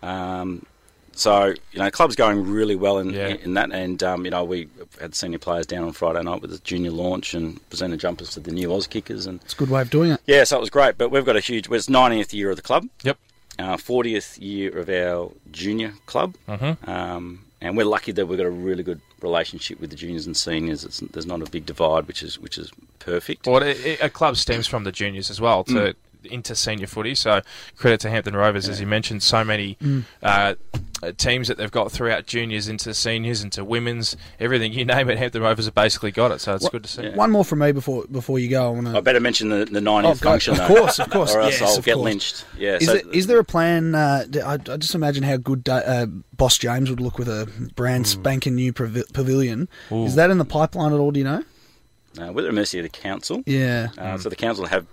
Um, so you know, club's going really well in, Yeah. in that, and um, you know, we had senior players down on Friday night with the junior launch and presented jumpers to the new Auskickers, and It's a good way of doing it. yeah, so it was great. But we've got a huge. Well, it's 90th year of the club. Yep. Uh, 40th year of our junior club. Mhm. Um, and we're lucky that we've got a really good relationship with the juniors and seniors. It's, there's not a big divide, which is which is perfect. Well, it, it, a club stems from the juniors as well to Mm. Into senior footy. So credit to Hampton Rovers, as you mentioned, so many Mm. uh, uh, teams that they've got throughout juniors into seniors into women's everything you name it. Hampton Rovers have basically got it, so it's What- good to see. One more from me before before you go. I want I better mention the, the 90th Oh, God, function, of though. course, of course, or else yes, I'll get course. lynched. Yeah, Is, so there, is there a plan? Uh, d- I, I just imagine how good uh, Boss James would look with a brand spanking new pavi- pavilion. Ooh. Is that in the pipeline at all? Do you know? uh, we're at the mercy of the council. Yeah. Uh, So the council have.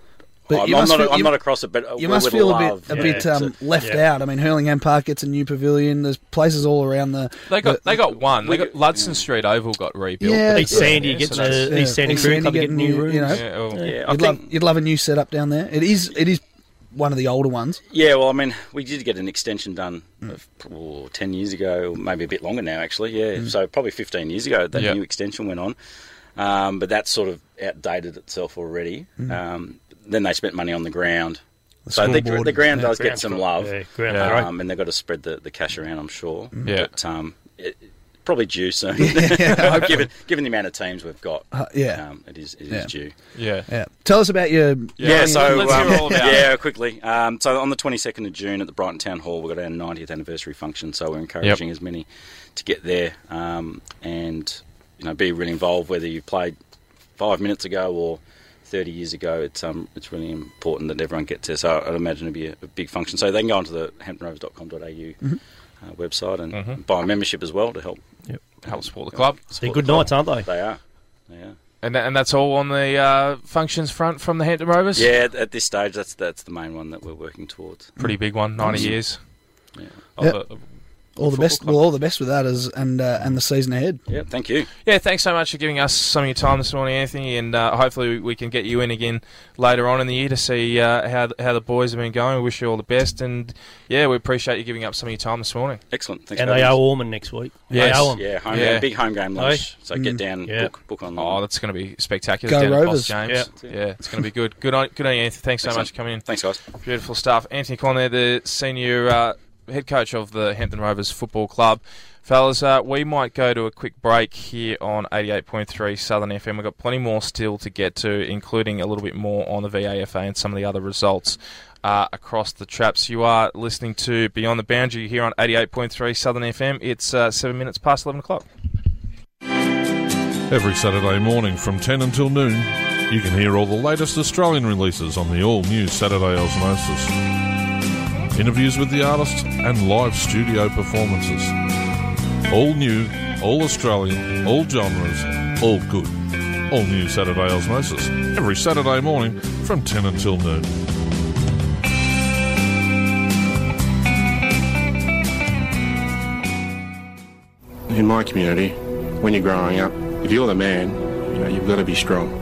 But I'm, you I'm must not. feel- I'm you- not across it, but uh, You must would feel a love, bit a yeah, bit to- um, left yeah. out. I mean, Hurlingham Park gets a new pavilion. There's places all around the. They got the- they got one. They got Ludson Street Oval got rebuilt. Yeah, East Sandy getting so that's- a- East Sandy East Sandy Club getting getting new new, rooms. You know, Yeah, well, Yeah, I you'd, love, you'd love a new setup down there. It is it is one of the older ones. Yeah, well, I mean, we did get an extension done of, oh, 10 years ago, or maybe a bit longer now, actually. Yeah, Mm. so probably 15 years ago that Yeah. new extension went on. Um, but that's sort of outdated itself already. Mm. Um, then they spent money on the ground. The so the, the ground Yeah. does get some love. Yeah, ground's Yeah. um, and they've got to spread the, the cash around, I'm sure. Yeah. But um, it, probably due soon. Yeah, given, given the amount of teams we've got, Uh, yeah. um, it is, it is Yeah. due. Yeah. Yeah. Tell us about your. Yeah, so let's hear um, all about yeah, quickly. Um, so on the 22nd of June at the Brighton Town Hall, we've got our 90th anniversary function. So we're encouraging as many to get there um, and you know be really involved. Whether you played five minutes ago or 30 years ago, it's um it's really important that everyone gets there. So I'd imagine it'd be a, a big function. So they can go onto the hamptonrovers.com.au Mm-hmm. uh, website and Mhm. buy a membership as well to help Help support the club. They're good the club. nights, aren't they? They are. They are. And and that's all on the uh, functions front from the Hampton Rovers. Yeah, at- at this stage, that's that's the main one that we're working towards. pretty big one. Ninety Awesome. years. Yeah. of Yep. a- of All the football best. club. Well, all the best with that as and uh, and the season ahead. Yeah, thank you. Yeah, thanks so much for giving us some of your time this morning, Anthony, and uh, hopefully we can get you in again later on in the year to see uh, how how the boys have been going. We wish you all the best, and yeah, we appreciate you giving up some of your time this morning. Excellent. Thanks And for they having owe us. Ormond next week. Yes. They owe 'em. Yeah, home Yeah. Game, big home game lunch. So get Mm. down, Yeah. book, book online. Oh, that's going to be spectacular. Go down at Boss Rovers. James. Yeah. Yeah, it's going to be good. Good on, good on you, Anthony. Thanks so much for coming in. Thanks, guys. Beautiful stuff. Anthony Conley, the senior uh, head coach of the Hampton Rovers Football Club. Fellas, uh, we might go to a quick break here on 88.3 Southern FM. We've got plenty more still to get to, including a little bit more on the VAFA and some of the other results uh, across the traps. You are listening to Beyond the Boundary here on 88.3 Southern FM. It's uh, seven minutes past 11 o'clock. Every Saturday morning from 10 until noon, you can hear all the latest Australian releases on the all new Saturday Osmosis. Interviews with the artists and live studio performances. All new, all Australian, all genres, all good. All new Saturday Osmosis. Every Saturday morning from 10 until noon. In my community, when you're growing up, if you're the man, you know, you've got to be strong.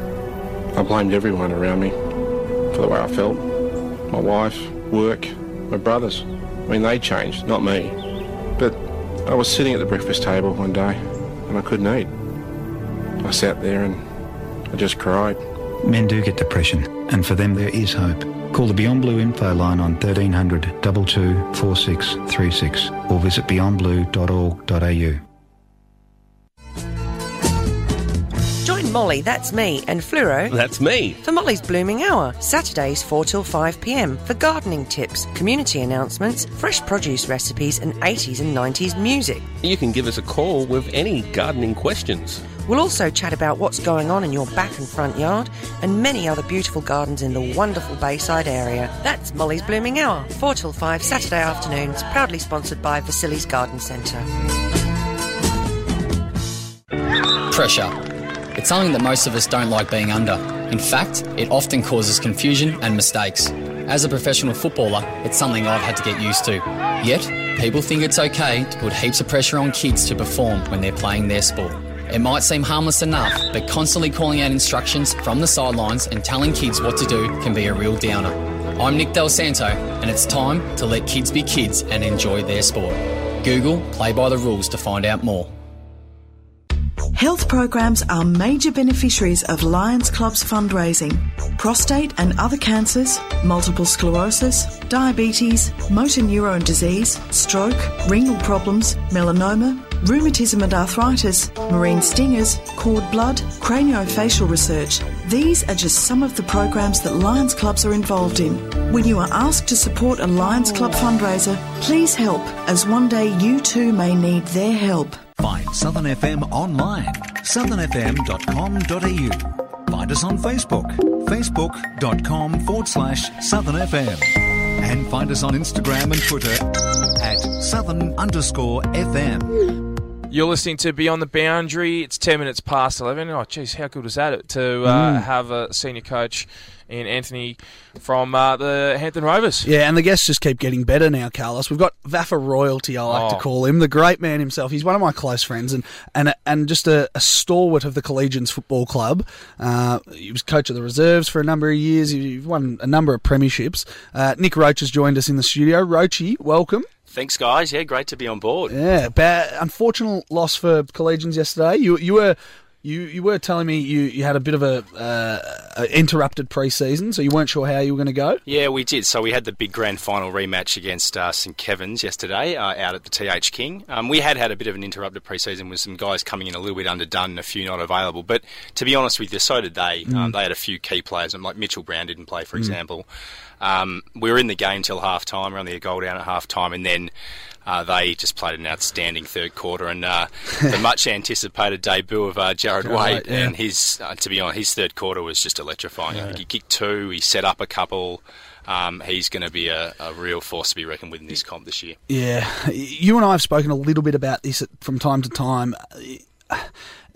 I blamed everyone around me for the way I felt. My wife, work, my brothers. I mean, they changed, not me. But I was sitting at the breakfast table one day and I couldn't eat. I sat there and I just cried. Men do get depression, and for them there is hope. Call the Beyond Blue info line on 1300 22 4636 or visit beyondblue.org.au. Molly, that's me, and Fluoro. That's me. For Molly's Blooming Hour, Saturdays 4 till 5 pm for gardening tips, community announcements, fresh produce recipes, and 80s and 90s music. You can give us a call with any gardening questions. We'll also chat about what's going on in your back and front yard and many other beautiful gardens in the wonderful Bayside area. That's Molly's Blooming Hour, 4 till 5 Saturday afternoons, proudly sponsored by Vasilis Garden Centre. Pressure. It's something that most of us don't like being under. In fact, it often causes confusion and mistakes. As a professional footballer, it's something I've had to get used to. Yet, people think it's okay to put heaps of pressure on kids to perform when they're playing their sport. It might seem harmless enough, but constantly calling out instructions from the sidelines and telling kids what to do can be a real downer. I'm Nick Del Santo, and it's time to let kids be kids and enjoy their sport. Google Play by the Rules to find out more. Health programs are major beneficiaries of Lions Club's fundraising. Prostate and other cancers, multiple sclerosis, diabetes, motor neurone disease, stroke, renal problems, melanoma, rheumatism and arthritis, marine stingers, cord blood, craniofacial research. These are just some of the programs that Lions clubs are involved in. When you are asked to support a Lions Club fundraiser, please help, as one day you too may need their help. Find Southern FM online, southernfm.com.au. Find us on Facebook, facebook.com forward slash Southern FM. And find us on Instagram and Twitter at Southern underscore FM. You're listening to Beyond the Boundary. It's 10 minutes past 11. Oh, geez, how good was that to uh, Mm. have a senior coach in Anthony from uh, the Hampton Rovers? Yeah, and the guests just keep getting better now, Carlos. We've got VAFA Royalty, I like to Oh. call him, the great man himself. He's one of my close friends and and and just a, a stalwart of the Collegians Football Club. Uh, he was coach of the reserves for a number of years. He won a number of premierships. Uh, Nick Roach has joined us in the studio. Roachy, welcome. Thanks, guys. Yeah, great to be on board. Yeah, bad, unfortunate loss for Collegians yesterday. You you were. You, you were telling me you, you had a bit of a, uh, a interrupted pre-season, so you weren't sure how you were going to go. Yeah, we did. So we had the big grand final rematch against uh, St Kevin's yesterday uh, out at the TH King. Um, we had had a bit of an interrupted pre-season with some guys coming in a little bit underdone and a few not available. But to be honest with you, so did they. Um, Mm. they had a few key players, like Mitchell Brown didn't play, for Mm. example. Um, we were in the game till half time. We are only a goal down at half time, and then. Uh, they just played an outstanding third quarter, and uh, the much anticipated debut of uh, Jarrad Jarrad Waite, yeah. and his uh, to be honest, his third quarter was just electrifying. Think he kicked two, he set up a couple. Um, he's going to be a, a real force to be reckoned with in this comp this year. Yeah, you and I have spoken a little bit about this from time to time.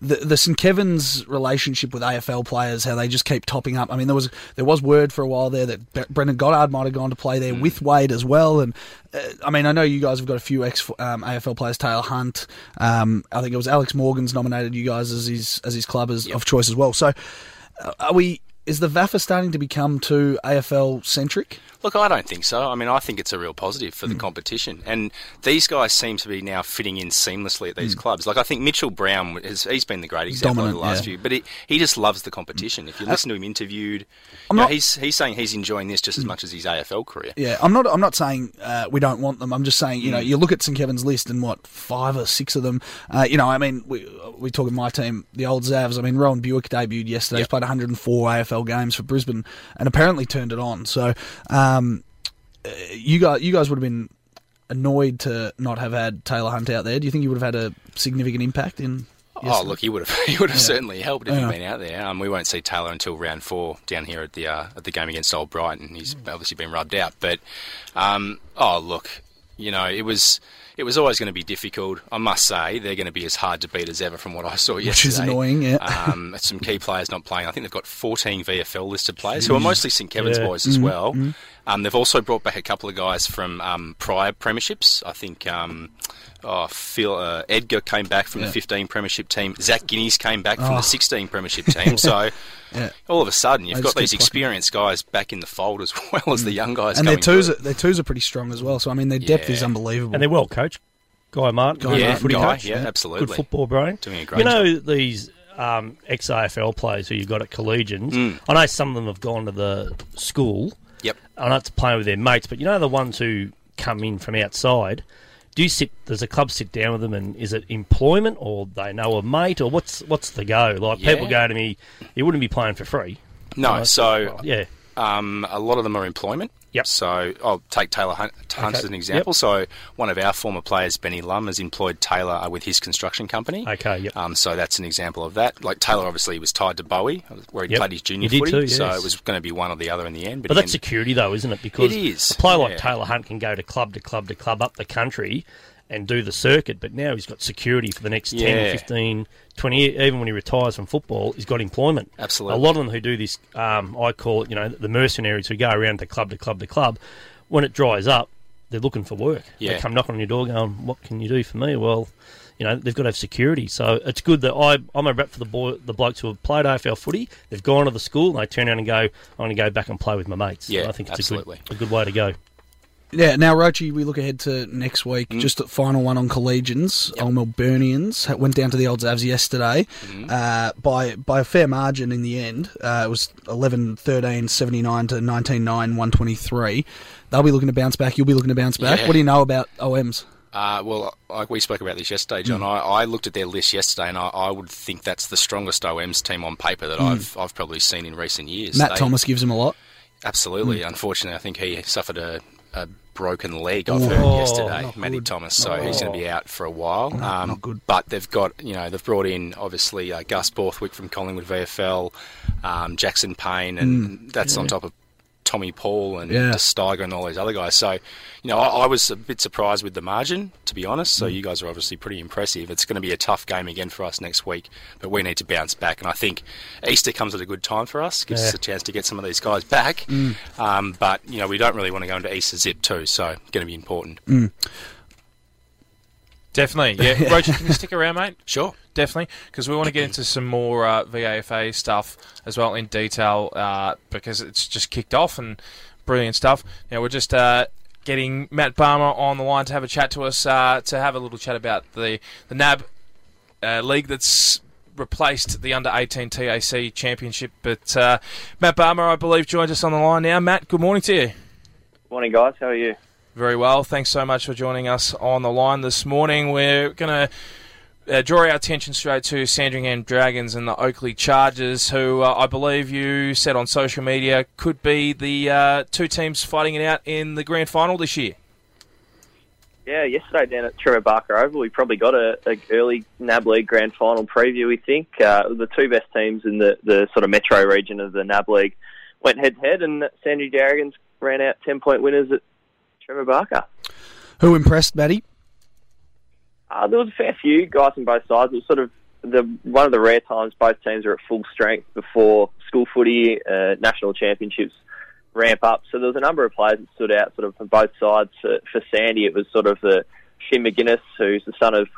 The, the St Kevin's relationship with AFL players, how they just keep topping up. I mean, there was there was word for a while there that Bre- Brendan Goddard might have gone to play there with Waite as well. And uh, I mean, I know you guys have got a few ex um, AFL players, Taylor Hunt. Um, I think it was Alex Morgan's nominated you guys as his as his club as, of choice as well. So, uh, are we? Is the VAFA starting to become too AFL centric? Look, I don't think so. I mean, I think it's a real positive for the Mm. competition, and these guys seem to be now fitting in seamlessly at these clubs. Like I think Mitchell Brown has he's been the great example over the Mm. Last yeah. few, but he, he just loves the competition. If you Uh, listen to him interviewed, you know, not- he's he's saying he's enjoying this just as much as his AFL career. Yeah, I'm not. I'm not saying uh, we don't want them. I'm just saying, you know, Mm. you look at St Kevin's list and what five or six of them. Uh, you know, I mean, we we talking my team, the old Zavs. I mean, Rohan Bewick debuted yesterday. He's played 104 AFL games for Brisbane and apparently turned it on. So, um, uh, you guys, you guys would have been annoyed to not have had Taylor Hunt out there. Do you think you would have had a significant impact in? Oh, look, he would have he would have Yeah. certainly helped if Yeah. he'd been out there. Um, we won't see Taylor until round four down here at the uh, at the game against Old Brighton. He's obviously been rubbed out, but um, oh, look, you know, it was it was always going to be difficult. I must say, they're going to be as hard to beat as ever from what I saw yesterday. Which is annoying, yeah. Um, some key players not playing. I think they've got 14 VFL listed players who are mostly St Kevin's Yeah. boys as Mhm, well. mhm. Um, they've also brought back a couple of guys from um, prior premierships. I think um, oh, Phil uh, Edgar came back from Yeah. the 15 premiership team. Zach Guineas came back from Oh. the 16 premiership team. So Yeah. all of a sudden, you've They got these plucking. experienced guys back in the fold as well as the young guys. and their twos, through. are, their twos are pretty strong as well. So I mean, their depth Yeah. is unbelievable. And they're well coached. Guy Martin, Guy good Martin, footy Guy, coach. yeah, absolutely. Good football brain. Doing a great You know these um, ex AFL players who you got at Collegians. Mm. I know some of them have gone to the school. Yep. I know it's playing with their mates, but you know the ones who come in from outside. Do you sit? Does a club sit down with them, and is it employment, or they know a mate, or what's what's the go? Like people go to me, you wouldn't be playing for free. No, so yeah, um, a lot of them are employment. Yep. So I'll take Taylor Hunt, Hunt Okay. as an example. So one of our former players, Benny Lum, has employed Taylor uh, with his construction company. Okay. Yep. Um, so that's an example of that. Like Taylor, obviously, was tied to Bowie, where he Yep. played his junior He did footy. too, So it was going to be one or the other in the end. But, But that's security, though, isn't it? Because It is, a player like yeah. Taylor Hunt can go to club to club to club up the country and do the circuit, but now he's got security for the next 10, 15, 20 years. Even when he retires from football, he's got employment. Absolutely. A lot of them who do this, um, I call it, you know, the mercenaries who go around to club to club to club, when it dries up, they're looking for work. Yeah. They come knocking on your door going, what can you do for me? Well, you know, they've got to have security. So it's good that I, I'm a rep for the boy, the blokes who have played AFL footy. They've gone to the school and they turn around and go, I'm going to go back and play with my mates. Yeah, I think it's absolutely. A, good, a good way to go. Yeah, now Roachy, we look ahead to next week. Mm. Just the final one on Collegians. Old Melburnians went down to the Old Zavs yesterday Mm-hmm. uh, by by a fair margin in the end. Uh, it was 11 13 79 to 19 9 123. They'll be looking to bounce back. You'll be looking to bounce back. Yeah. What do you know about OMs? Uh, well, like we spoke about this yesterday, John. Mm. I, I looked at their list yesterday, and I, I would think that's the strongest OMs team on paper that Mm. I've I've probably seen in recent years. Matt They- Thomas gives them a lot. Absolutely. Mm. Unfortunately, I think he suffered a, a broken leg. I've Ooh. heard Oh, yesterday, Matty good. Thomas. So Oh. he's going to be out for a while. um, not good. But they've got, you know, they've brought in obviously uh, Gus Borthwick from Collingwood VFL, um, Jackson Payne, and Mm. that's on top of Tommy Paul and Yeah. Steiger and all these other guys. So, you know, I, I was a bit surprised with the margin, to be honest. So Mm. you guys are obviously pretty impressive. It's going to be a tough game again for us next week, but we need to bounce back. And I think Easter comes at a good time for us, gives us a chance to get some of these guys back. Mm. Um, but you know, we don't really want to go into Easter zip too, so going to be important. Mm. Definitely, yeah. Roger, can you stick around, mate? Sure. Definitely, because we want to get into some more uh, VAFA stuff as well in detail uh, because it's just kicked off and brilliant stuff. Now, we're just uh, getting Matt Balmer on the line to have a chat to us, uh, to have a little chat about the, the NAB uh, league that's replaced the under 18 TAC championship. But uh, Matt Balmer, I believe, joins us on the line now. Matt, good morning to you. Morning, guys. How are you? Very well. Thanks so much for joining us on the line this morning. We're going to uh, draw our attention straight to Sandringham Dragons and the Oakleigh Chargers, who uh, I believe you said on social media could be the uh, two teams fighting it out in the grand final this year. Yeah, yesterday down at Trevor Barker Oval, we probably got a, a early NAB League Grand Final preview. We think uh, the two best teams in the, the sort of metro region of the NAB League went head to head, and Sandringham Dragons ran out ten point winners at Trevor Barker. Who impressed, Matty? Uh, there was a fair few guys on both sides. It was sort of the one of the rare times both teams are at full strength before school footy, uh, national championships ramp up. So there was a number of players that stood out sort of from both sides. For, for Sandy, it was sort of the Finn Maginness, who's the son of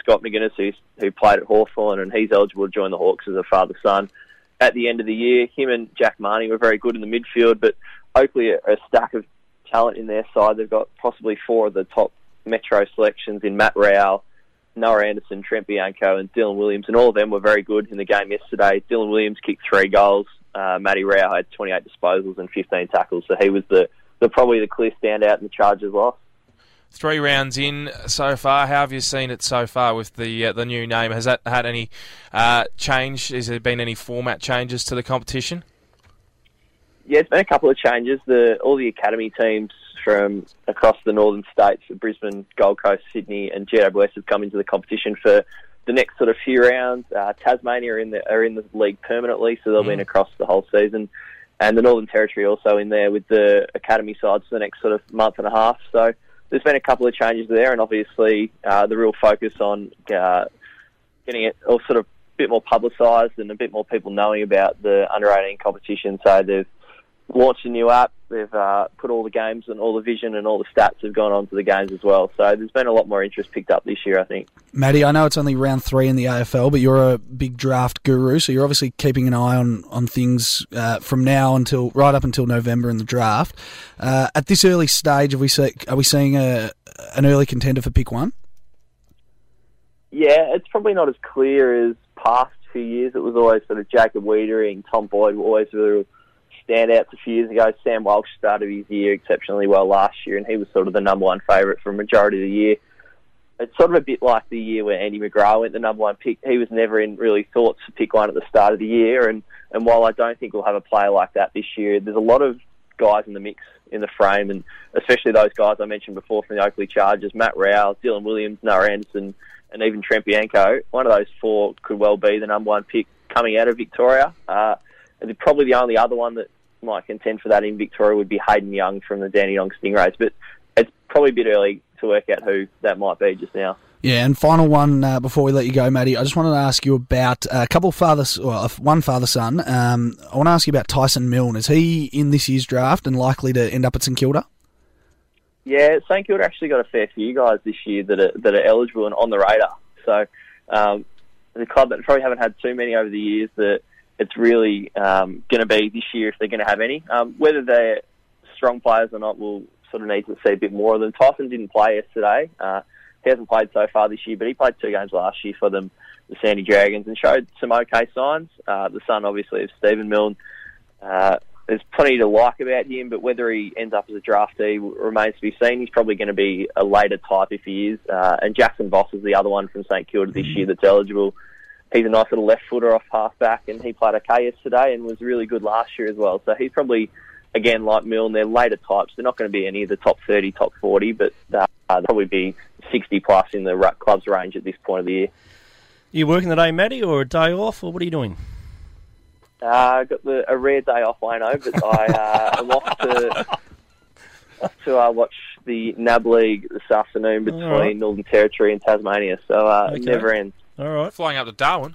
Scott Maginness, who's, who played at Hawthorn, and he's eligible to join the Hawks as a father-son. At the end of the year, him and Jack Mahony were very good in the midfield, but Oakleigh are a stack of talent in their side. They've got possibly four of the top metro selections in Matt Rowell, Noah Anderson, Trent Bianco, and Dylan Williams, and all of them were very good in the game yesterday. Dylan Williams kicked three goals. Uh, Matty Rowell had 28 disposals and 15 tackles, so he was the, the probably the clear standout in the Chargers loss. Three rounds in so far. How have you seen it so far with the uh, the new name? Has that had any uh, change? Has there been any format changes to the competition? Yeah, it's been a couple of changes. The all the academy teams from across the northern states, Brisbane, Gold Coast, Sydney, and GWS have come into the competition for the next sort of few rounds. Uh, Tasmania are in the are in the league permanently, so they'll be in across the whole season, and the Northern Territory also in there with the academy sides for the next sort of month and a half. So there's been a couple of changes there, and obviously uh, the real focus on uh, getting it all sort of a bit more publicised and a bit more people knowing about the under 18 competition. So they've launched a new app. They've uh, put all the games and all the vision and all the stats have gone onto the games as well. So there's been a lot more interest picked up this year, I think. Matty, I know it's only round three in the AFL, but you're a big draft guru, so you're obviously keeping an eye on on things uh, from now until right up until November in the draft. Uh, at this early stage, have we see, are we seeing a an early contender for pick one? Yeah, it's probably not as clear as past few years. It was always sort of Jacob Weitering, Tom Boyd were always real standouts a few years ago. Sam Walsh started his year exceptionally well last year, and he was sort of the number one favourite for a majority of the year. It's sort of a bit like the year where Andy McGrath went the number one pick. He was never in really thoughts to pick one at the start of the year, and, and while I don't think we'll have a player like that this year, there's a lot of guys in the mix in the frame, and especially those guys I mentioned before from the Oakleigh Chargers, Matt Rowell, Dylan Williams, Noah Anderson, and even Trent Bianco. One of those four could well be the number one pick coming out of Victoria. Uh, and probably the only other one that might contend for that in Victoria would be Hayden Young from the Danny Dandenong Stingrays. But it's probably a bit early to work out who that might be just now. Yeah, and final one uh, before we let you go, Matty. I just wanted to ask you about a couple father, well, one father son. Um, I want to ask you about Tyson Milne. Is he in this year's draft and likely to end up at St Kilda? Yeah, St Kilda actually got a fair few guys this year that are that are eligible and on the radar. So um, the club that probably haven't had too many over the years that it's really um, going to be this year if they're going to have any. Um, whether they're strong players or not, we'll sort of need to see a bit more of them. Tyson didn't play yesterday. Uh, he hasn't played so far this year, but he played two games last year for them, the Sandy Dragons, and showed some okay signs. Uh, the son, obviously, of Stephen Milne, uh, there's plenty to like about him, but whether he ends up as a draftee remains to be seen. He's probably going to be a later type if he is. Uh, and Jackson Voss is the other one from St Kilda this year that's eligible. He's a nice little left footer off half back, and he played okay yesterday and was really good last year as well. So he's probably, again, like Milne, they're later types. They're not going to be any of the top 30, top 40, but uh, they'll probably be 60 plus in the club's range at this point of the year. You working today, Matty, or a day off, or what are you doing? Uh, I got the, a rare day off, I know, but I uh, am off to off to uh, watch the NAB League this afternoon between Alright. Northern Territory and Tasmania. So uh, Okay. never ends. All right. Flying up to Darwin.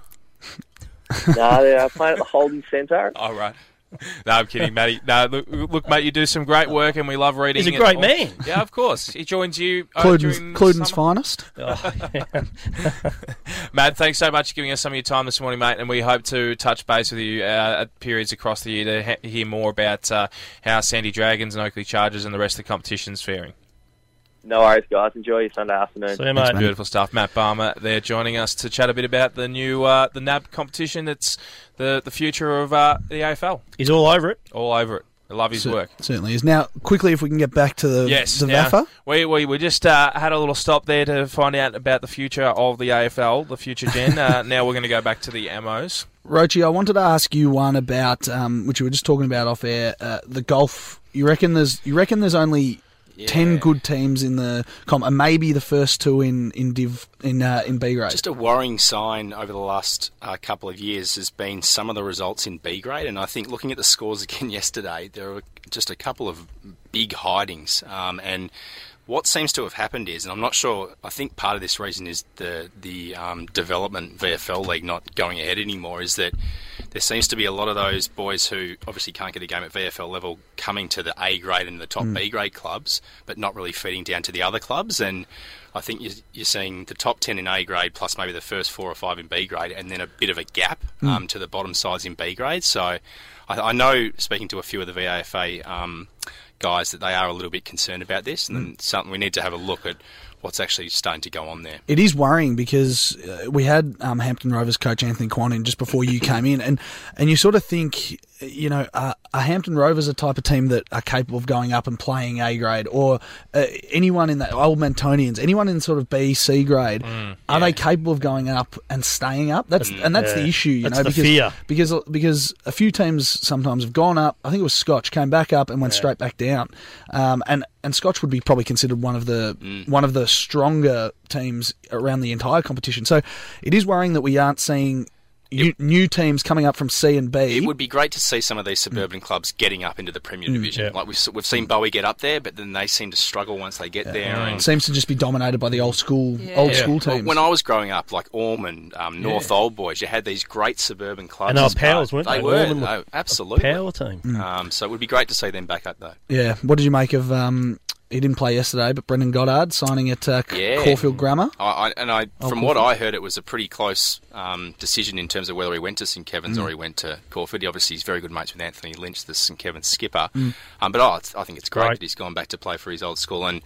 no, they're playing at the Holden Centre. All right. No, I'm kidding, Matty. No, look, look, mate, you do some great work, and we love reading. He's a great all- man. Yeah, of course. He joins you uh, Cluden's, during Cluden's summer. finest. Matt, thanks so much for giving us some of your time this morning, mate, and we hope to touch base with you uh, at periods across the year to he- hear more about uh, how Sandy Dragons and Oakleigh Chargers and the rest of the competition's faring. No worries, guys. Enjoy your Sunday afternoon. So much beautiful stuff. Matt Balmer there joining us to chat a bit about the new uh, the NAB competition. It's the the future of uh, the AFL. He's all over it. All over it. I love his Cer- work. Certainly is. Now, quickly, if we can get back to the, Yes, the now, VAFA. We, we, we just uh, had a little stop there to find out about the future of the AFL, the future gen. uh, now we're going to go back to the MOs. Roachy, I wanted to ask you one about um, which we were just talking about off air. Uh, the golf. You reckon there's you reckon there's only ten good teams in the comp, and maybe the first two in in div in uh, in B grade. Just a worrying sign over the last uh, couple of years has been some of the results in B grade, and I think looking at the scores again yesterday, there were just a couple of big hidings. Um, and what seems to have happened is, and I'm not sure, I think part of this reason is the the um, development VFL league not going ahead anymore. Is that there seems to be a lot of those boys who obviously can't get a game at VFL level coming to the A grade and the top Mm. B grade clubs, but not really feeding down to the other clubs. And I think you're, you're seeing the top 10 in A grade plus maybe the first four or five in B grade, and then a bit of a gap Mm. um, to the bottom sides in B grade. So I, I know, speaking to a few of the VAFA um, guys, that they are a little bit concerned about this, and then something we need to have a look at what's actually starting to go on there. It is worrying because uh, we had um, Hampton Rovers coach Anthony Quon in just before you came in, and and you sort of think, you know, uh, are Hampton Rovers a type of team that are capable of going up and playing A grade, or uh, anyone in that old Mentonians, anyone in sort of B C grade, are they capable of going up and staying up? That's Mm, and that's the issue, you That's know, because fear. because because a few teams sometimes have gone up. I think it was Scotch came back up and went straight back down, um, and and Scotch would be probably considered one of the Mm. one of the stronger teams around the entire competition. So it is worrying that we aren't seeing new, new teams coming up from C and B. It would be great to see some of these suburban clubs getting up into the Premier Mm, Division. yeah. Like we've, we've seen Bowie get up there, but then they seem to struggle once they get there. And seems to just be dominated by the old school old Yeah. school Well, teams. when I was growing up, like Ormond, um, North Yeah. Old Boys, you had these great suburban clubs. And they were powers, weren't they? They were. Ormond were no, absolutely. power team. Mm. Um, so it would be great to see them back up, though. yeah, what did you make of? Um, he didn't play yesterday, but Brendan Goddard signing at uh, Yeah. Caulfield Grammar. I, I, and I, Oh, from Caulfield. what I heard, it was a pretty close um, decision in terms of whether he went to St Kevin's Mm. or he went to Caulfield. He obviously, he's very good mates with Anthony Lynch, the St Kevin's skipper. Mm. Um, but oh, I think it's great Great. that he's gone back to play for his old school. And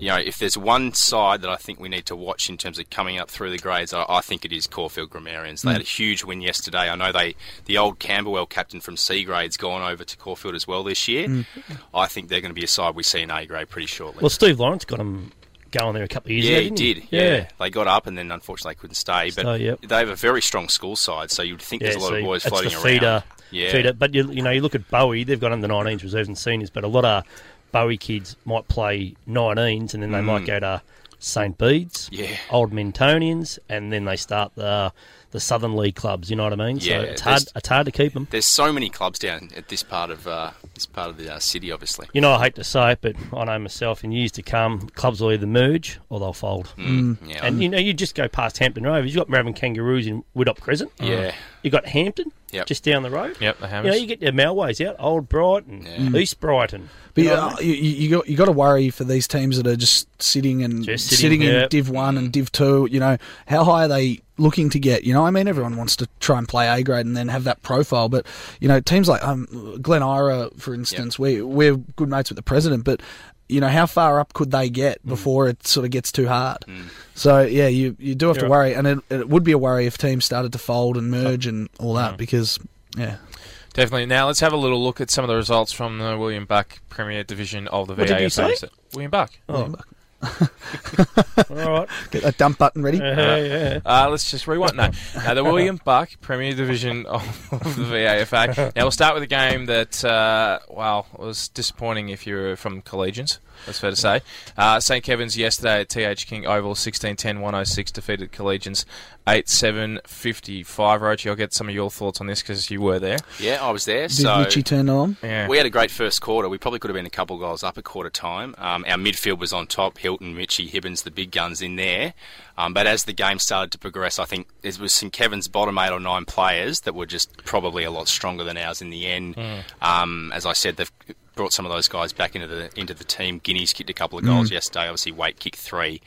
you know, if there's one side that I think we need to watch in terms of coming up through the grades, I, I think it is Caulfield Grammarians. They Mm. had a huge win yesterday. I know they, the old Camberwell captain from C grades, gone over to Caulfield as well this year. Mm. I think they're going to be a side we see in A grade pretty shortly. Well, Steve Lawrence got them going there a couple of years Yeah, ago. he did. Yeah. they got up and then unfortunately couldn't stay. But So, yep. they have a very strong school side, so you'd think there's a lot of boys floating around. feeder, yeah, feeder. But you, you know, you look at Bowie; they've got under 19s reserves and seniors, but a lot of Bowie kids might play 19s, and then they might Mm. go to St Bede's, Yeah. Old Mentonians, and then they start the the Southern League clubs. You know what I mean? Yeah, so it's hard. It's hard to keep them. There's so many clubs down at this part of uh, this part of the uh, city, obviously. You know, I hate to say it, but I know myself. In years to come, clubs will either merge or they'll fold. Mm, yeah. And you know, you just go past Hampton Rovers. You have got Mervyn Kangaroos in Woodop Crescent. Yeah. You got Hampton. Yep. Just down the road. Yep, the You know, you get your Melways out, Old Brighton, Mm. East Brighton. But You know yeah, I mean? you, you, you got you got to worry for these teams that are just sitting and Just sitting, sitting, in. Div One and Div Two. You know, how high are they looking to get? You know, I mean, everyone wants to try and play A grade and then have that profile. But you know, teams like um, Glen Ira, for instance, we we're good mates with the president, but. You know how far up could they Mm. get before it sort of gets too hard? So yeah, you, you do have to You're worry, and it, it would be a worry if teams started to fold and merge and all Mm. that because yeah, Definitely. Now let's have a little look at some of the results from the William Buck Premier Division of the What did you VAFA. say? William Buck. All right. Get that dump button ready. Uh, uh, let's just rewind. No, no, the William Buck Premier Division of, of the VAFA. Now we'll start with a game that, uh, well, was disappointing if you're from Collegians. That's fair to say. Uh, St Kevin's yesterday at TH King Oval, 16-10-106, defeated Collegians 8-7-55. Roachy, I'll get some of your thoughts on this because you were there. Yeah, I was there. Did so Richie turn on? Yeah. We had a great first quarter. We probably could have been a couple goals up at quarter time. Um, our midfield was on top. Hilton, Mitchie, Hibbins, the big guns in there. Um, but as the game started to progress, I think it was St Kevin's bottom eight or nine players that were just probably a lot stronger than ours in the end. Mm. Um, as I said, they've brought some of those guys back into the into the team. Guineas kicked a couple of goals Mm. yesterday. Obviously, Waite kicked three.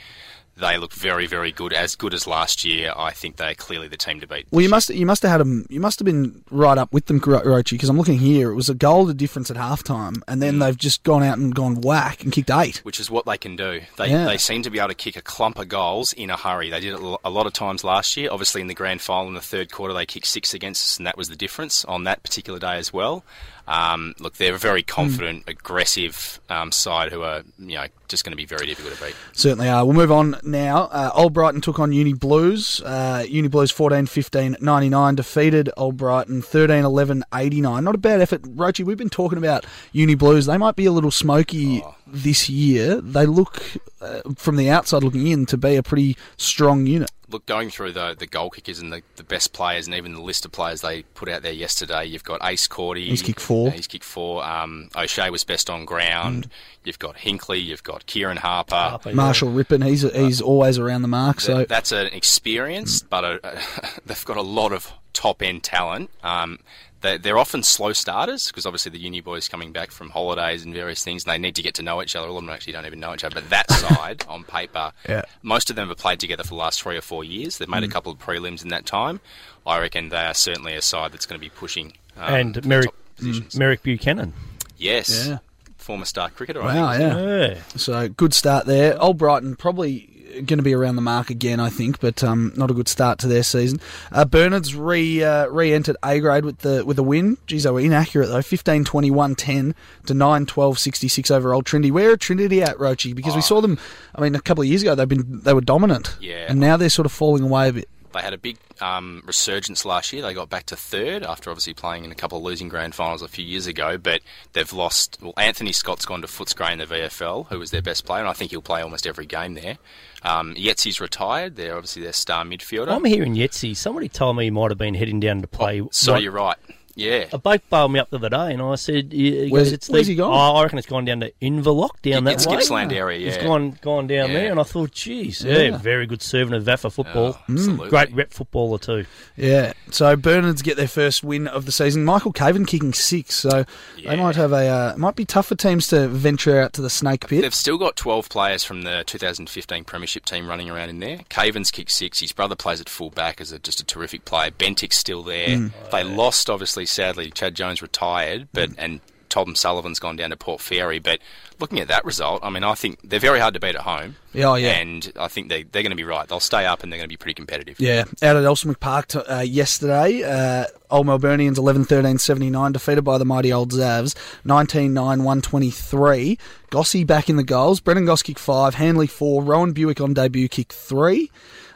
They look very, very good. As good as last year. I think they're clearly the team to beat. Well, you must you must have had them. You must have been right up with them, Ro- Roachy, because I'm looking here. It was a goal to difference at halftime, and Mm. then they've just gone out and gone whack and kicked eight. which is what they can do. They, Yeah. they seem to be able to kick a clump of goals in a hurry. They did it a lot of times last year. Obviously, in the grand final in the third quarter, they kicked six against us, and that was the difference on that particular day as well. Um, look, they're a very confident, aggressive um, side who are you know just going to be very difficult to beat. Certainly are. We'll move on now. Uh, Old Brighton took on Uni Blues. Uh, Uni Blues 14 15 99, defeated Old Brighton 13 11 89. Not a bad effort. Roachy, we've been talking about Uni Blues. They might be a little smoky this year. They look, uh, from the outside looking in, to be a pretty strong unit. Look, going through the, the goal kickers and the, the best players, and even the list of players they put out there yesterday, you've got Ace Cordy. He's kicked four. uh, he's kicked four. Um, O'Shea was best on ground. You've got Hinkley. You've got Kieran Harper. Marshall Rippon, he's he's always around the mark. So Th- that's an experience, but a, they've got a lot of top end talent. Um, they, they're often slow starters because obviously the uni boys coming back from holidays and various things, and they need to get to know each other. A lot of them actually don't even know each other. But that side, on paper, Yeah. most of them have played together for the last three or four years. They've made a Mm. couple of prelims in that time. I reckon they are certainly a side that's going to be pushing. Um, and Merrick, top positions. Merrick Buchanan. Yes. Yeah. Former star cricketer. I Wow, think. yeah. So good start there. Old Brighton probably going to be around the mark again, I think, but um, not a good start to their season. Uh, Bernard's re uh, re-entered A grade with the with a win. Geez, they were inaccurate though. 15 21 10 to 9 12 66 over Old Trinity. Where are Trinity at, Roachy? Because we saw them. I mean, a couple of years ago they've been they were dominant. Yeah. and now they're sort of falling away a bit. They had a big um, resurgence last year. They got back to third after obviously playing in a couple of losing grand finals a few years ago. But they've lost. Well, Anthony Scott's gone to Footscray in the VFL, who was their best player, and I think he'll play almost every game there. Um, Yetsy's retired. They're obviously their star midfielder. I'm hearing Yetzi. Somebody told me he might have been heading down to play. so what- you're right. Yeah. A bloke bailed me up the other day, and I said, he Where's- it's where's the- he gone? Oh, I reckon it's gone down to Inverloch, down that It's way. Gippsland area, He's yeah. gone gone down Yeah. there, and I thought, geez, Yeah. yeah, very good servant of VAFA football. Oh, absolutely. Great rep footballer too. Yeah, so Bernards get their first win of the season. Michael Caven kicking six, so they might have a uh, might be tough for teams to venture out to the snake pit. They've still got 12 players from the 2015 Premiership team running around in there. Caven's kicked six. His brother plays at full back as a, just a terrific player. Bentic's still there. Mm. They lost, obviously, sadly. Chad Jones retired, but and Tom Sullivan's gone down to Port Fairy. But looking at that result, I mean, I think they're very hard to beat at home. Yeah, oh, yeah. And I think they, they're going to be right. They'll stay up and they're going to be pretty competitive. Yeah, out at Elsternwick Park t- uh, yesterday, uh, Old Melburnians 11 13 79, defeated by the mighty Old Zavs 19 9 123. Gossy back in the goals. Brennan Goss kicked five, Hanley four, Rohan Bewick on debut kick three.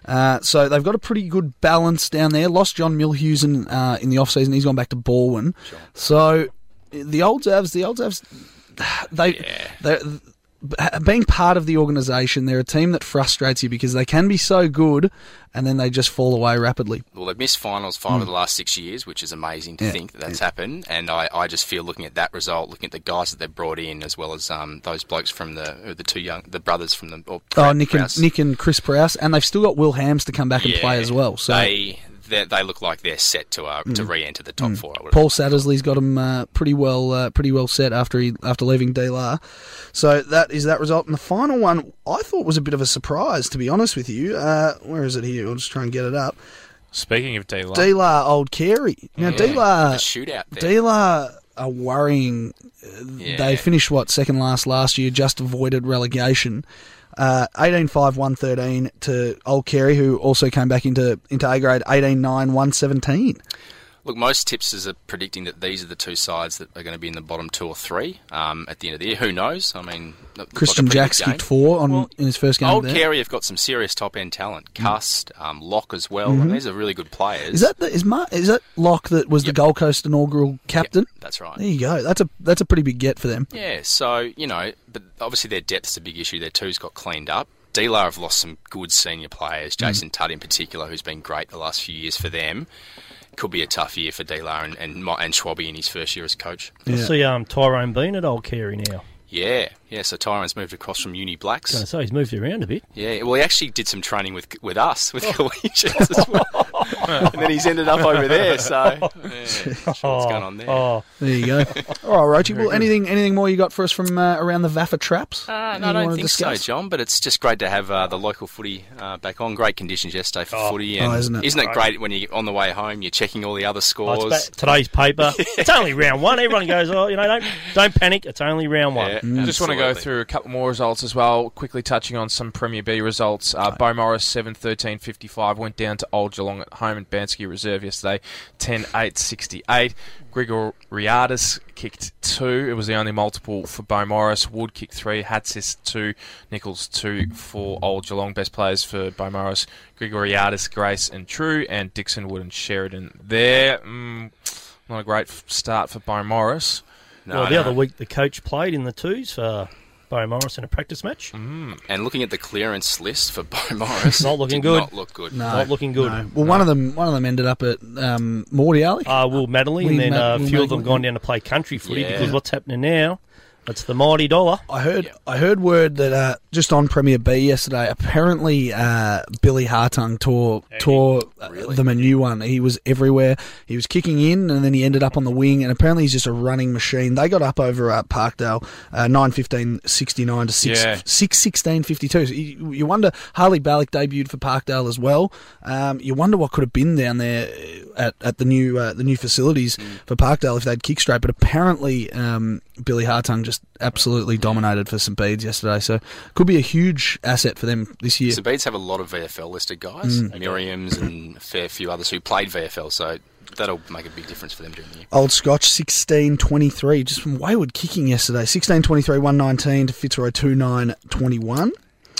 Uh, so they've got a pretty good balance down there. Lost John Milhusen uh, in the off season. He's gone back to Baldwin. So the Old Zavs, the Old Zavs, they, they're, being part of the organisation, they're a team that frustrates you because they can be so good and then they just fall away rapidly. Well, they've missed finals five Mm. of the last six years, which is amazing to Yeah. think that that's happened. And I, I just feel looking at that result, looking at the guys that they've brought in, as well as um, those blokes from the the two young the brothers from the Oh, Nick and, Nick and Chris Prowse, and they've still got Will Hams to come back and play as well. So they they they look like they're set to uh, to Mm. re-enter the top Mm. four. Paul Sattersley's got them uh, pretty well, uh, pretty well set after he after leaving DLR. So that is that result. And the final one, I thought was a bit of a surprise, to be honest with you. Uh, where is it here? I'll just try and get it up. Speaking of D-Line. DLR Old Carey. Now Yeah, DLR, the shootout there. DLR are worrying. Uh, They finished what second last last year, just avoided relegation. Uh, 18-5-113 to Old Carey, who also came back into into A grade 18-9-117. Look, most tipsters are predicting that these are the two sides that are going to be in the bottom two or three um, at the end of the year. Who knows? I mean, it looks like a Christian pretty Jacks kicked four on in his first game. Old there. Carey have got some serious top end talent. Cust, um, Locke as well. I mean, Mhm. these are really good players. Is that the, is Mar- is that Locke that was the Gold Coast inaugural captain? That's right. There you go. That's a that's a pretty big get for them. Yeah, so, you know, but obviously their depth's a big issue. Their twos got cleaned up. Dealer have lost some good senior players, Mm. Jason Tudd in particular, who's been great the last few years for them. Could be a tough year for Dealer and, and, Mo- and Schwabby in his first year as coach. I see um, Tyrone Bean at Old Carey now. Yeah, yeah, so Tyrone's moved across from Uni Blacks. I was going to say, he's moved around a bit. Yeah, well, he actually did some training with with us, with collegians as well. and then he's ended up over there, so yeah, sure what's going on there. Oh, There you go. All right, Roachy. Well, anything anything more you got for us from uh, around the VAFA traps? Uh, no, I don't think discuss? so, John. But it's just great to have uh, the local footy uh, back on. Great conditions yesterday for footy, and Oh, isn't it? Isn't it great when you're on the way home you're checking all the other Oh, scores? it's ba- today's paper. It's only round one. Everyone goes, oh, you know, don't don't panic. It's only round one. I just want to go through a couple more results as well. Quickly touching on some Premier B results. Uh, Beaumaris 7 13 55 went down to Old Geelong at home and Banksia Reserve yesterday 10 8 68. Grigoriadis kicked two. It was the only multiple for Beaumaris. Wood kicked three. Hatsis two. Nichols two for Old Geelong. Best players for Beaumaris Grigoriadis, Grace, and True. And Dixon, Wood, and Sheridan there. Mm, not a great start for Beaumaris. well, the other week the coach played in the twos for Beaumaris in a practice match. Mm. And looking at the clearance list for Bo Morris, Not looking did good. Not look good. No, Not looking good. no. Well, one of them one of them ended up at um, Mordialloc. Uh, Will Madeley, Will and then Ma- uh, a Will few of them Madeley. gone down to play country footy Yeah. because what's happening now? It's the mighty dollar. I heard I heard word that uh, just on Premier B yesterday, apparently uh, Billy Hartung tore tore uh, them a new one. He was everywhere. He was kicking in, and then he ended up on the wing. And apparently, he's just a running machine. They got up over at Parkdale, uh, nine fifteen sixty nine to six Yeah. six sixteen fifty two. So you, you wonder Harley Ballock debuted for Parkdale as well. Um, you wonder what could have been down there at, at the new uh, the new facilities for Parkdale if they'd kick straight. But apparently, um, Billy Hartung just absolutely dominated for St Bede's yesterday. So could be a huge asset for them this year. St Bede's have a lot of VFL listed guys, Mm. Miriam's and a fair few others who played VFL, so that'll make a big difference for them during the year. Old Scotch 16 23, just from Wayward kicking yesterday. 16 23, 119 to Fitzroy 2 9 21.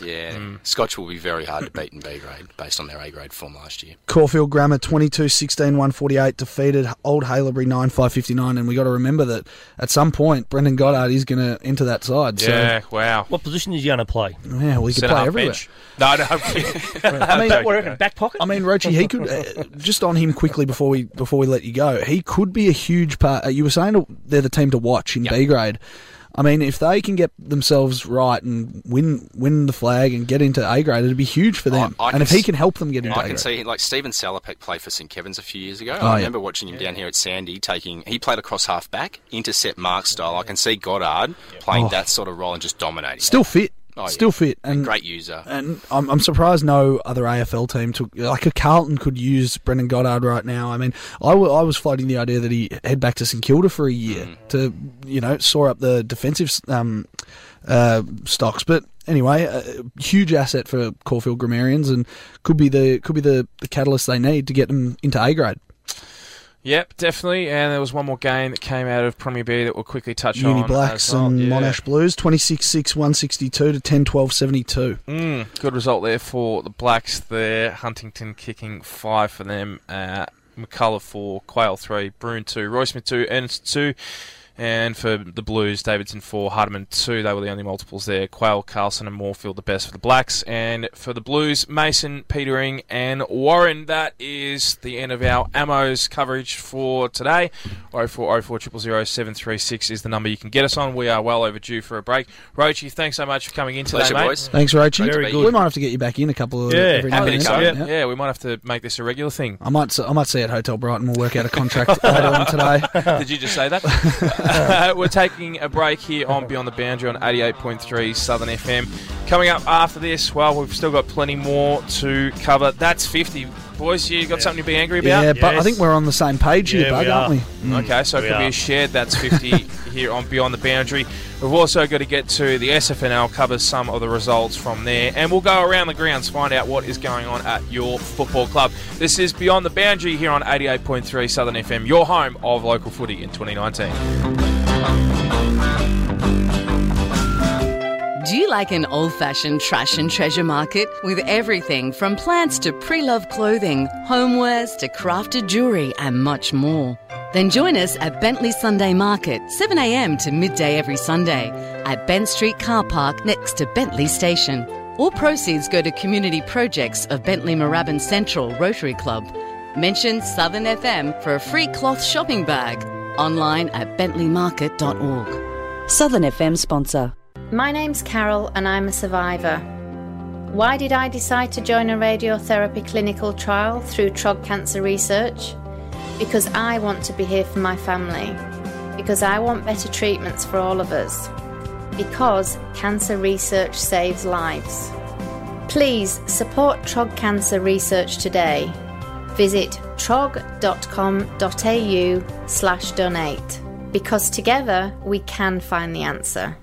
Yeah, Mm. Scotch will be very hard to beat in B grade based on their A grade form last year. Caulfield Grammar 22 16 148 defeated Old Haileybury 9 5 59. And we got to remember that at some point, Brendan Goddard is going to enter that side. So, Yeah, wow. What position is he going to play? Yeah, well, he could play half everywhere. bench. No, no. I'm mean, I'm what, joking. back pocket? I mean, Roachy, he could uh, just on him quickly before we before we let you go. He could be a huge part. Uh, you were saying they're the team to watch in B grade. I mean, if they can get themselves right and win win the flag and get into A grade, it'd be huge for them. I- I and if he can help them get into I A grade, I can see, like Steven Salopek played for St Kevin's a few years ago. Oh, I yeah. remember watching him down here at Sandy, taking he played across half back, intercept mark style. I can see Goddard playing Oh. that sort of role and just dominating. still fit, Oh, yeah. still fit, and Great user. And I'm, I'm surprised no other AFL team took like a Carlton could use Brendan Goddard right now. I mean, I, w- I was floating the idea that he head back to St Kilda for a year Mm. to you know soar up the defensive um, uh, stocks, but. Anyway, a huge asset for Caulfield Grammarians, and could be the could be the, the catalyst they need to get them into A grade. Yep, definitely. And there was one more game that came out of Premier B that we'll quickly touch Uni on. Blacks well. and Yeah. Monash Blues, 26-6, 162 to 10-12, 72. Mm, good result there for the Blacks there. Huntington kicking five for them. Uh, McCullough four, Quayle three, Bruin two, Roy Smith two, Ernst two. And for the Blues, Davidson four, Hardiman two. They were the only multiples there. Quayle, Carlson, and Moorfield the best for the Blacks. And for the Blues, Mason, Petering, and Warren. That is the end of our Ammos coverage for today. 0404 736 is the number you can get us on. We are well overdue for a break. Roachy, thanks so much for coming in today, Pleasure, mate. boys. Thanks, Roachy. Very good. We might have to get you back in a couple of Yeah, every now happy and to then. come. Yeah. Yeah, we might have to make this a regular thing. I might, I might see you at Hotel Brighton. We'll work out a contract later on today. Did you just say that? We're taking a break here on Beyond the Boundary on 88.3 Southern FM. Coming up after this, well, we've still got plenty more to cover. That's 50 boys, you got something to be angry about? Yeah, but I think we're on the same page here, Bug, aren't we? Mm. Okay, so it We could be a shared that's 50 here on Beyond the Boundary. We've also got to get to the SFNL, cover some of the results from there, and we'll go around the grounds, find out what is going on at your football club. This is Beyond the Boundary here on 88.3 Southern FM, your home of local footy in 2019. Like an old fashioned trash and treasure market with everything from plants to pre loved clothing, homewares to crafted jewellery, and much more? Then join us at Bentleigh Sunday Market, 7am to midday every Sunday, at Bent Street Car Park next to Bentleigh Station. All proceeds go to community projects of Bentleigh Moorabbin Central Rotary Club. Mention Southern FM for a free cloth shopping bag. Online at bentleymarket.org. Southern FM sponsor. My name's Carol and I'm a survivor. Why did I decide to join a radiotherapy clinical trial through Trog Cancer Research? Because I want to be here for my family. Because I want better treatments for all of us. Because cancer research saves lives. Please support Trog Cancer Research today. Visit trog.com.au slash donate. Because together we can find the answer.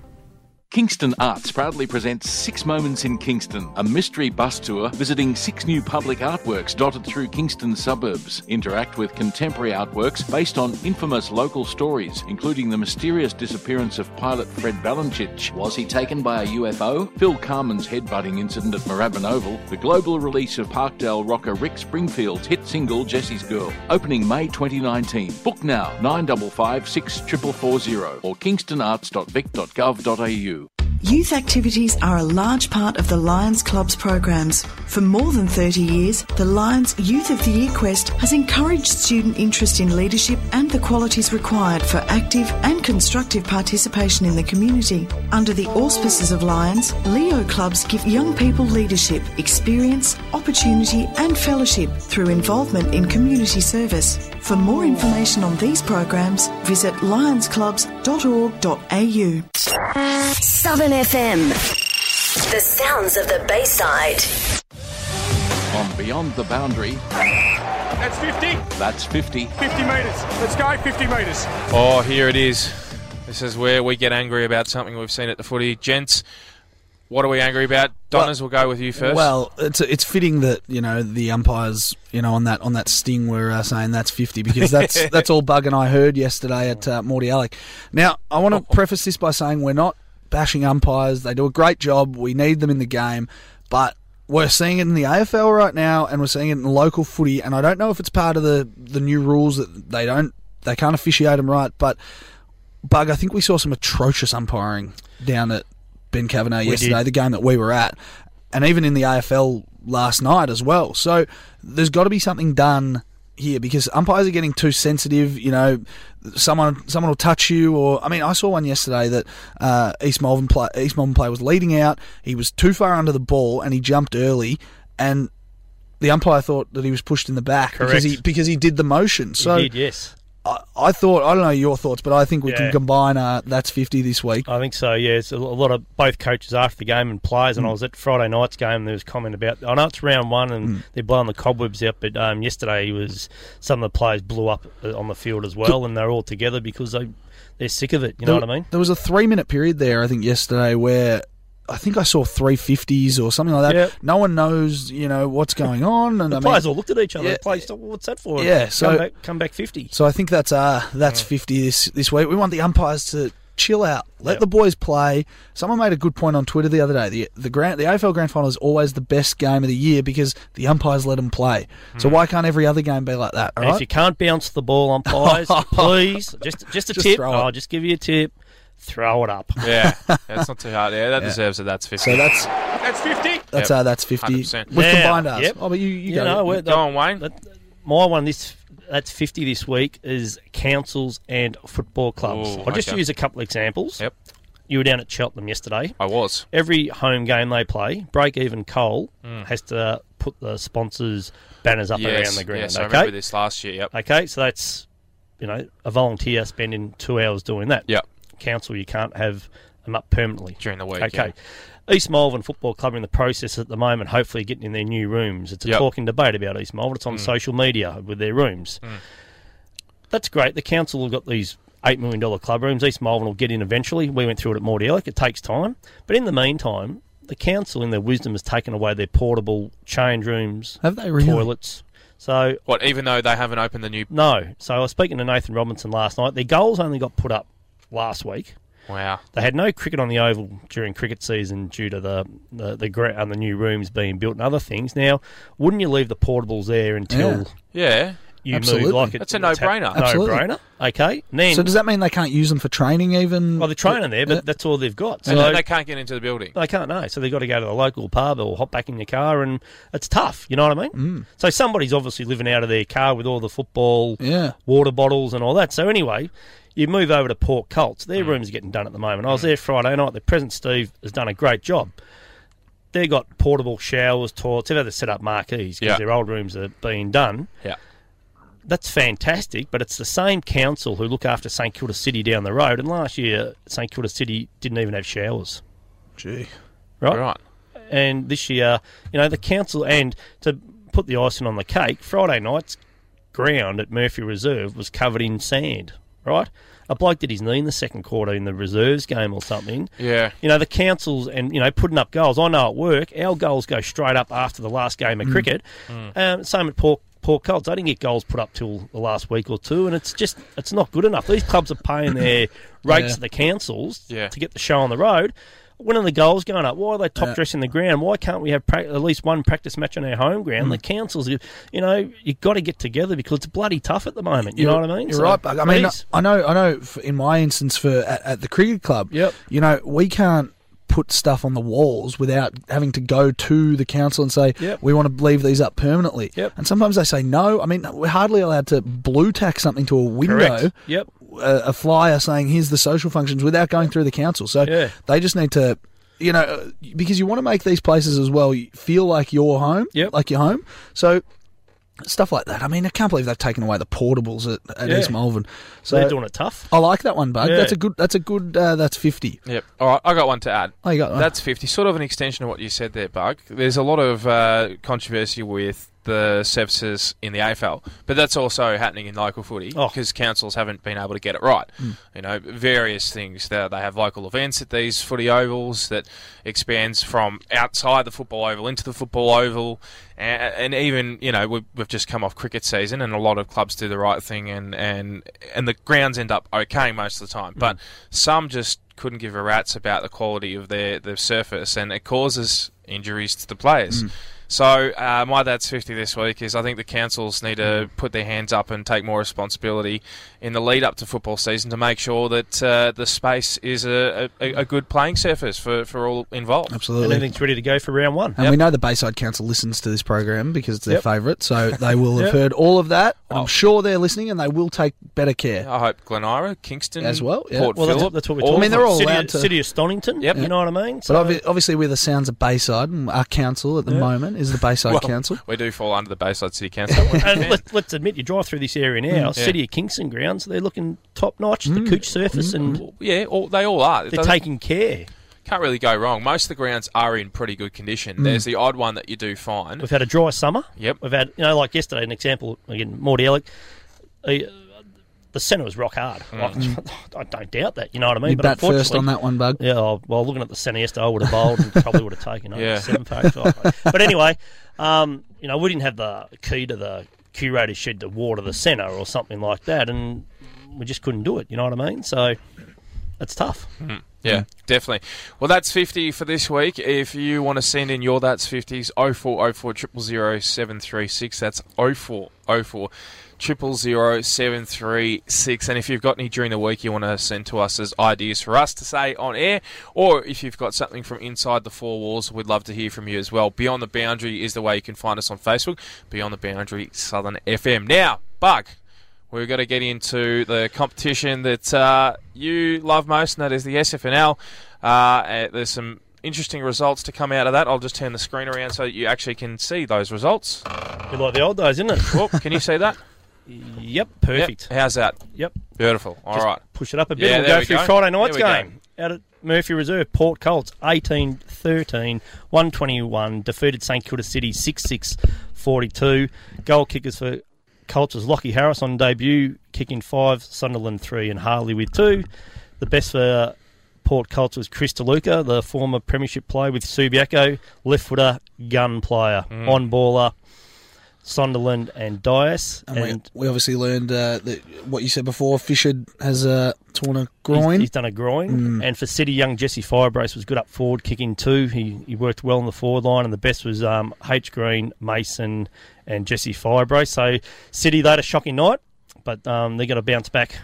Kingston Arts proudly presents Six Moments in Kingston, a mystery bus tour visiting six new public artworks dotted through Kingston suburbs. Interact with contemporary artworks based on infamous local stories, including the mysterious disappearance of pilot Fred Valentich. Was he taken by a UFO? Phil Carman's headbutting incident at Moorabbin Oval, the global release of Parkdale rocker Rick Springfield's hit single Jessie's Girl, opening May 2019. Book now 955 6440 or kingstonarts.vic.gov.au. Youth activities are a large part of the Lions Club's programs. For more than 30 years, the Lions Youth of the Year quest has encouraged student interest in leadership and the qualities required for active and constructive participation in the community. Under the auspices of Lions, Leo clubs give young people leadership, experience, opportunity, and fellowship through involvement in community service. For more information on these programs, visit lionsclubs.org.au. Southern FM. The sounds of the Bayside. On Beyond the Boundary, That's 50. that's 50. 50 metres. Let's go 50 metres. Oh, here it is. This is where we get angry about something we've seen at the footy. Gents, what are we angry about? Donners, we'll go with you first. Well, it's it's fitting that you know the umpires, you know, on that on that sting were uh, saying that's fifty because that's that's all Bug and I heard yesterday at uh, Mordialloc. Now, I want to preface this by saying we're not bashing umpires; they do a great job. We need them in the game, but we're seeing it in the AFL right now, and we're seeing it in local footy. And I don't know if it's part of the the new rules that they don't they can't officiate them right, but. Bug, I think we saw some atrocious umpiring down at Ben Kavanagh We yesterday, did. the game that we were at, and even in the AFL last night as well. So there's got to be something done here because umpires are getting too sensitive. You know, someone someone will touch you, or I mean, I saw one yesterday that uh, East Malvern play, East Malvern player was leading out. He was too far under the ball and he jumped early, and the umpire thought that he was pushed in the back because he because he did the motion. So he did, yes. I, I thought I don't know your thoughts, but I think we Yeah. can combine. Uh, that's fifty this week. I think so. Yeah, it's a lot of both coaches after the game and players. And Mm. I was at Friday night's game. and There was comment about. I know it's round one and Mm. they're blowing the cobwebs out, but um, yesterday was some of the players blew up uh, on the field as well, and they're all together because they they're sick of it. You know There- what I mean? There was a three minute period there, I think, yesterday where I think I saw three fifties or something like that. Yep. No one knows, you know, what's going on. And The I mean, players all looked at each other. Yeah. Players, what's that for? Yeah, so- come back, come back fifty. So I think that's uh that's fifty this this week. We want the umpires to chill out, let Yep. the boys play. Someone made a good point on Twitter the other day. The the grand the AFL Grand Final is always the best game of the year because the umpires let them play. So Mm. why can't every other game be like that? Right? If you can't bounce the ball, umpires, please just just a Just tip. I'll just give you a tip. Throw it up. yeah, that's not too hard. Yeah, that Yeah. deserves it. That's 50. So that's That's 50. that's uh that's fifty. 100%. We've Now, combined ours. yep. Oh, but you you, You go. know, we're- Go on, Wayne. That, my one this that's fifty this week is councils and football clubs. Ooh, I'll just okay. use a couple examples. Yep. You were down at Cheltenham yesterday. I was. Every home game they play, break even coal Mm. has to put the sponsors banners up yes, around the ground. Yes, I okay. remember this last year. Yep. Okay, so that's you know a volunteer spending two hours doing that. Yep. Council, you can't have them up permanently during the week. Okay. East Malvern Football Club in the process at the moment, hopefully getting in their new rooms. It's a Yep. talking debate about East Malvern. It's on Mm. social media with their rooms. Mm. That's great. The council have got these $8 million club rooms. East Malvern will get in eventually. We went through it at Mordialloc. It takes time. But in the meantime, the council, in their wisdom, has taken away their portable change rooms, Have they really? toilets. So What? Even though they haven't opened the new. no. So I was speaking to Nathan Robinson last night. Their goals only got put up last week. Wow. They had no cricket on the oval during cricket season due to the the the, gra- and the new rooms being built and other things. Now, wouldn't you leave the portables there until Yeah. you Absolutely. move like it, That's a no-brainer. Absolutely. No-brainer. Okay. And then so does that mean they can't use them for training even? well, they're training there, but that's all they've got. So And then they can't get into the building. they can't no. So they've got to go to the local pub or hop back in your car, and it's tough. You know what I mean? Mm. So somebody's obviously living out of their car with all the football, Yeah. water bottles, and all that. So anyway, you move over to Port Colts. Their mm. rooms are getting done at the moment. I was mm. there Friday night. The present Steve has done a great job. They've got portable showers, toilets. They've had to set up marquees because Yeah. their old rooms are being done. Yeah. That's fantastic, but it's the same council who look after St Kilda City down the road. And last year, St Kilda City didn't even have showers. Gee. Right? Right. And this year, you know, the council, and to put the icing on the cake, Friday night's ground at Murphy Reserve was covered in sand, right? A bloke did his knee in the second quarter in the reserves game or something. Yeah. You know, the councils and, you know, putting up goals. I know at work, our goals go straight up after the last game of Mm. cricket. Mm. Um, same at Port, Port Colts. I didn't get goals put up till the last week or two, and it's just, it's not good enough. These clubs are paying their rates Yeah. to the councils Yeah. to get the show on the road. When are the goals going up? Why are they top Yeah. dressing the ground? Why can't we have pra- at least one practice match on our home ground? Mm. The councils, you know, you've got to get together because it's bloody tough at the moment. You know what I mean? You're So, right. I mean, please. I know, I know. In my instance, for at, at the cricket club, Yep. you know, we can't put stuff on the walls without having to go to the council and say Yep. we want to leave these up permanently. Yep. And sometimes they say no. I mean, we're hardly allowed to blue tack something to a window. Correct. Yep. A, a flyer saying here's the social functions without going through the council. So Yeah. they just need to. You know, uh, because you want to make these places as well feel like your home, Yep. like your home. So stuff like that. I mean, I can't believe they've taken away the portables at, at Yeah. East Malvern. So They're doing it tough. I like that one, Bug. Yeah. That's a good. That's a good. Uh, that's fifty. Yep. All right, I got one to add. Oh, you got one. That's 50. Sort of an extension of what you said there, Bug. There's a lot of uh, controversy with the services in the AFL, but that's also happening in local footy Oh. because councils haven't been able to get it right. Mm. You know, various things. They, they have local events at these footy ovals that expands from outside the football oval into the football oval, and, and even you know we've, we've just come off cricket season, and a lot of clubs do the right thing, and and and the grounds end up okay most of the time, but some just couldn't give a rat's about the quality of their, their surface, and it causes injuries to the players. Mm. So uh, my dad's 50 this week is I think the councils need to put their hands up and take more responsibility in the lead up to football season to make sure that uh, the space is a, a, a good playing surface for, for all involved. And Absolutely. everything's ready to go for round one. And we know the Bayside Council listens to this program because it's their Yep. favourite, so they will have Yep. heard all of that. Oh. I'm sure they're listening, and they will take better care. I hope Glen Eira, Kingston, As well, yeah. Port Well, that's, Phillip. that's what we're all talking I mean, they're all City, allowed to- City of Stonington. Yep. You know what I mean? But obvi- obviously, we're the sounds of Bayside, and our council at the Yeah. moment is the Bayside Well, Council. We do fall under the Bayside City Council. and let's, let's admit, you drive through this area now, Yeah. City of Kingston grounds, they're looking top notch. The Mm. cooch surface, and yeah, all, they all are. They're doesn't- taking care. Can't really go wrong. Most of the grounds are in pretty good condition. Mm. There's the odd one that you do find. We've had a dry summer. Yep. We've had, you know, like yesterday, an example, again, Mordialloc, uh, the centre was rock hard. Like, I don't doubt that, you know what I mean? You bat first on that one, Bug. Yeah, oh, well, looking at the centre yesterday, I would have bowled and probably would have taken it. Yeah. Seven packs. but anyway, um, you know, we didn't have the key to the curator's shed to water the centre or something like that, and we just couldn't do it, you know what I mean? So it's tough. Mm, Yeah, definitely. Well, that's 50 for this week. If you want to send in your That's 50s, 0404 000 736. That's 0404 000 736. And if you've got any during the week you want to send to us as ideas for us to say on air, or if you've got something from inside the four walls, we'd love to hear from you as well. Beyond the Boundary is the way you can find us on Facebook. Beyond the Boundary Southern FM. Now, Bug. We're going to get into the competition that uh, you love most, and that is the SFNL. Uh, there's some interesting results to come out of that. I'll just turn the screen around so that you actually can see those results. You're like the old days, isn't it? Well, can you see that? Yep, perfect. Yep. How's that? Yep. Beautiful. All Just right. Push it up a bit. Yeah, we'll go we through go. Friday night's we go. game. Out at Murphy Reserve, Port Colts, 18 13, 121. Defeated St Kilda City 6 6 42. Goal kickers for Colts was Lockie Harris on debut, kicking five, Sunderland three, and Harley with two. The best for Port Colts was Chris DeLuca, the former Premiership player with Subiaco, left footer, gun player, Mm. on baller. Sunderland and Dias, And, and we, we obviously learned uh, that what you said before. Fisher has uh, torn a groin. He's, he's done a groin. Mm. And for City, young Jesse Firebrace was good up forward, kicking two. He he worked well in the forward line, and the best was um, H Green, Mason, and Jesse Firebrace. So City, they had a shocking night, but um, they're going to bounce back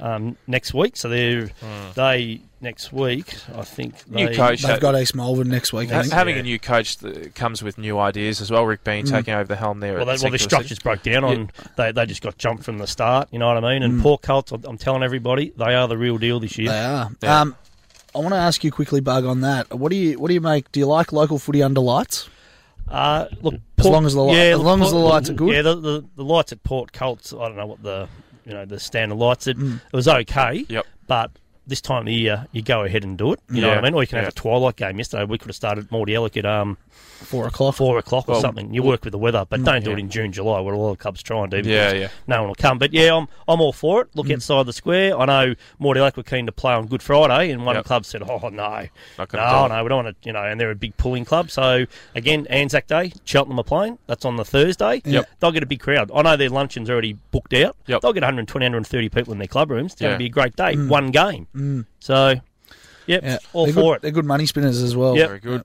um, next week. So they're they next week, I think. New they, coach. They've got East Malvern next week. I Ha- think. having a new coach that comes with new ideas as well. Rick Bean Mm. taking over the helm there. Well, they, well, the St Kilda structures broke down on. They, they just got jumped from the start. You know what I mean? And Mm. Port Colts, I'm- I'm telling everybody, they are the real deal this year. They are. Um, I want to ask you quickly, Bug, on that. What do you what do you make? Do you like local footy under lights? Uh, look, As Port- long as the li- as look, long as the lights are good? Yeah, the, the, the lights at Port Colts. I don't know what the you know the standard lights. It, Mm. it was okay. Yep. But this time of the year, you go ahead and do it. You know what I mean? Or you can yeah. have a twilight game. Yesterday, we could have started Mordialloc at um four o'clock, four o'clock or Well, something. You work with the weather, but mm, don't do it in June, July, what a lot of clubs try and do. Yeah, yeah. No one will come. But yeah, I'm I'm all for it. Mm. Look outside the square. I know Mordialloc were keen to play on Good Friday, and one Yep. club said, "Oh no, no, gonna do it. no, we don't want to." You know, and they're a big pulling club. So again, Anzac Day, Cheltenham are playing. That's on the Thursday. Yep. They'll get a big crowd. I know their luncheon's already booked out. Yep. They'll get 120, 130 people in their club rooms. It's going to be a great day. Mm. One game. Mm. So, yep, Yeah, all they're for good, it. They're good money spinners as well. Yep. Very good.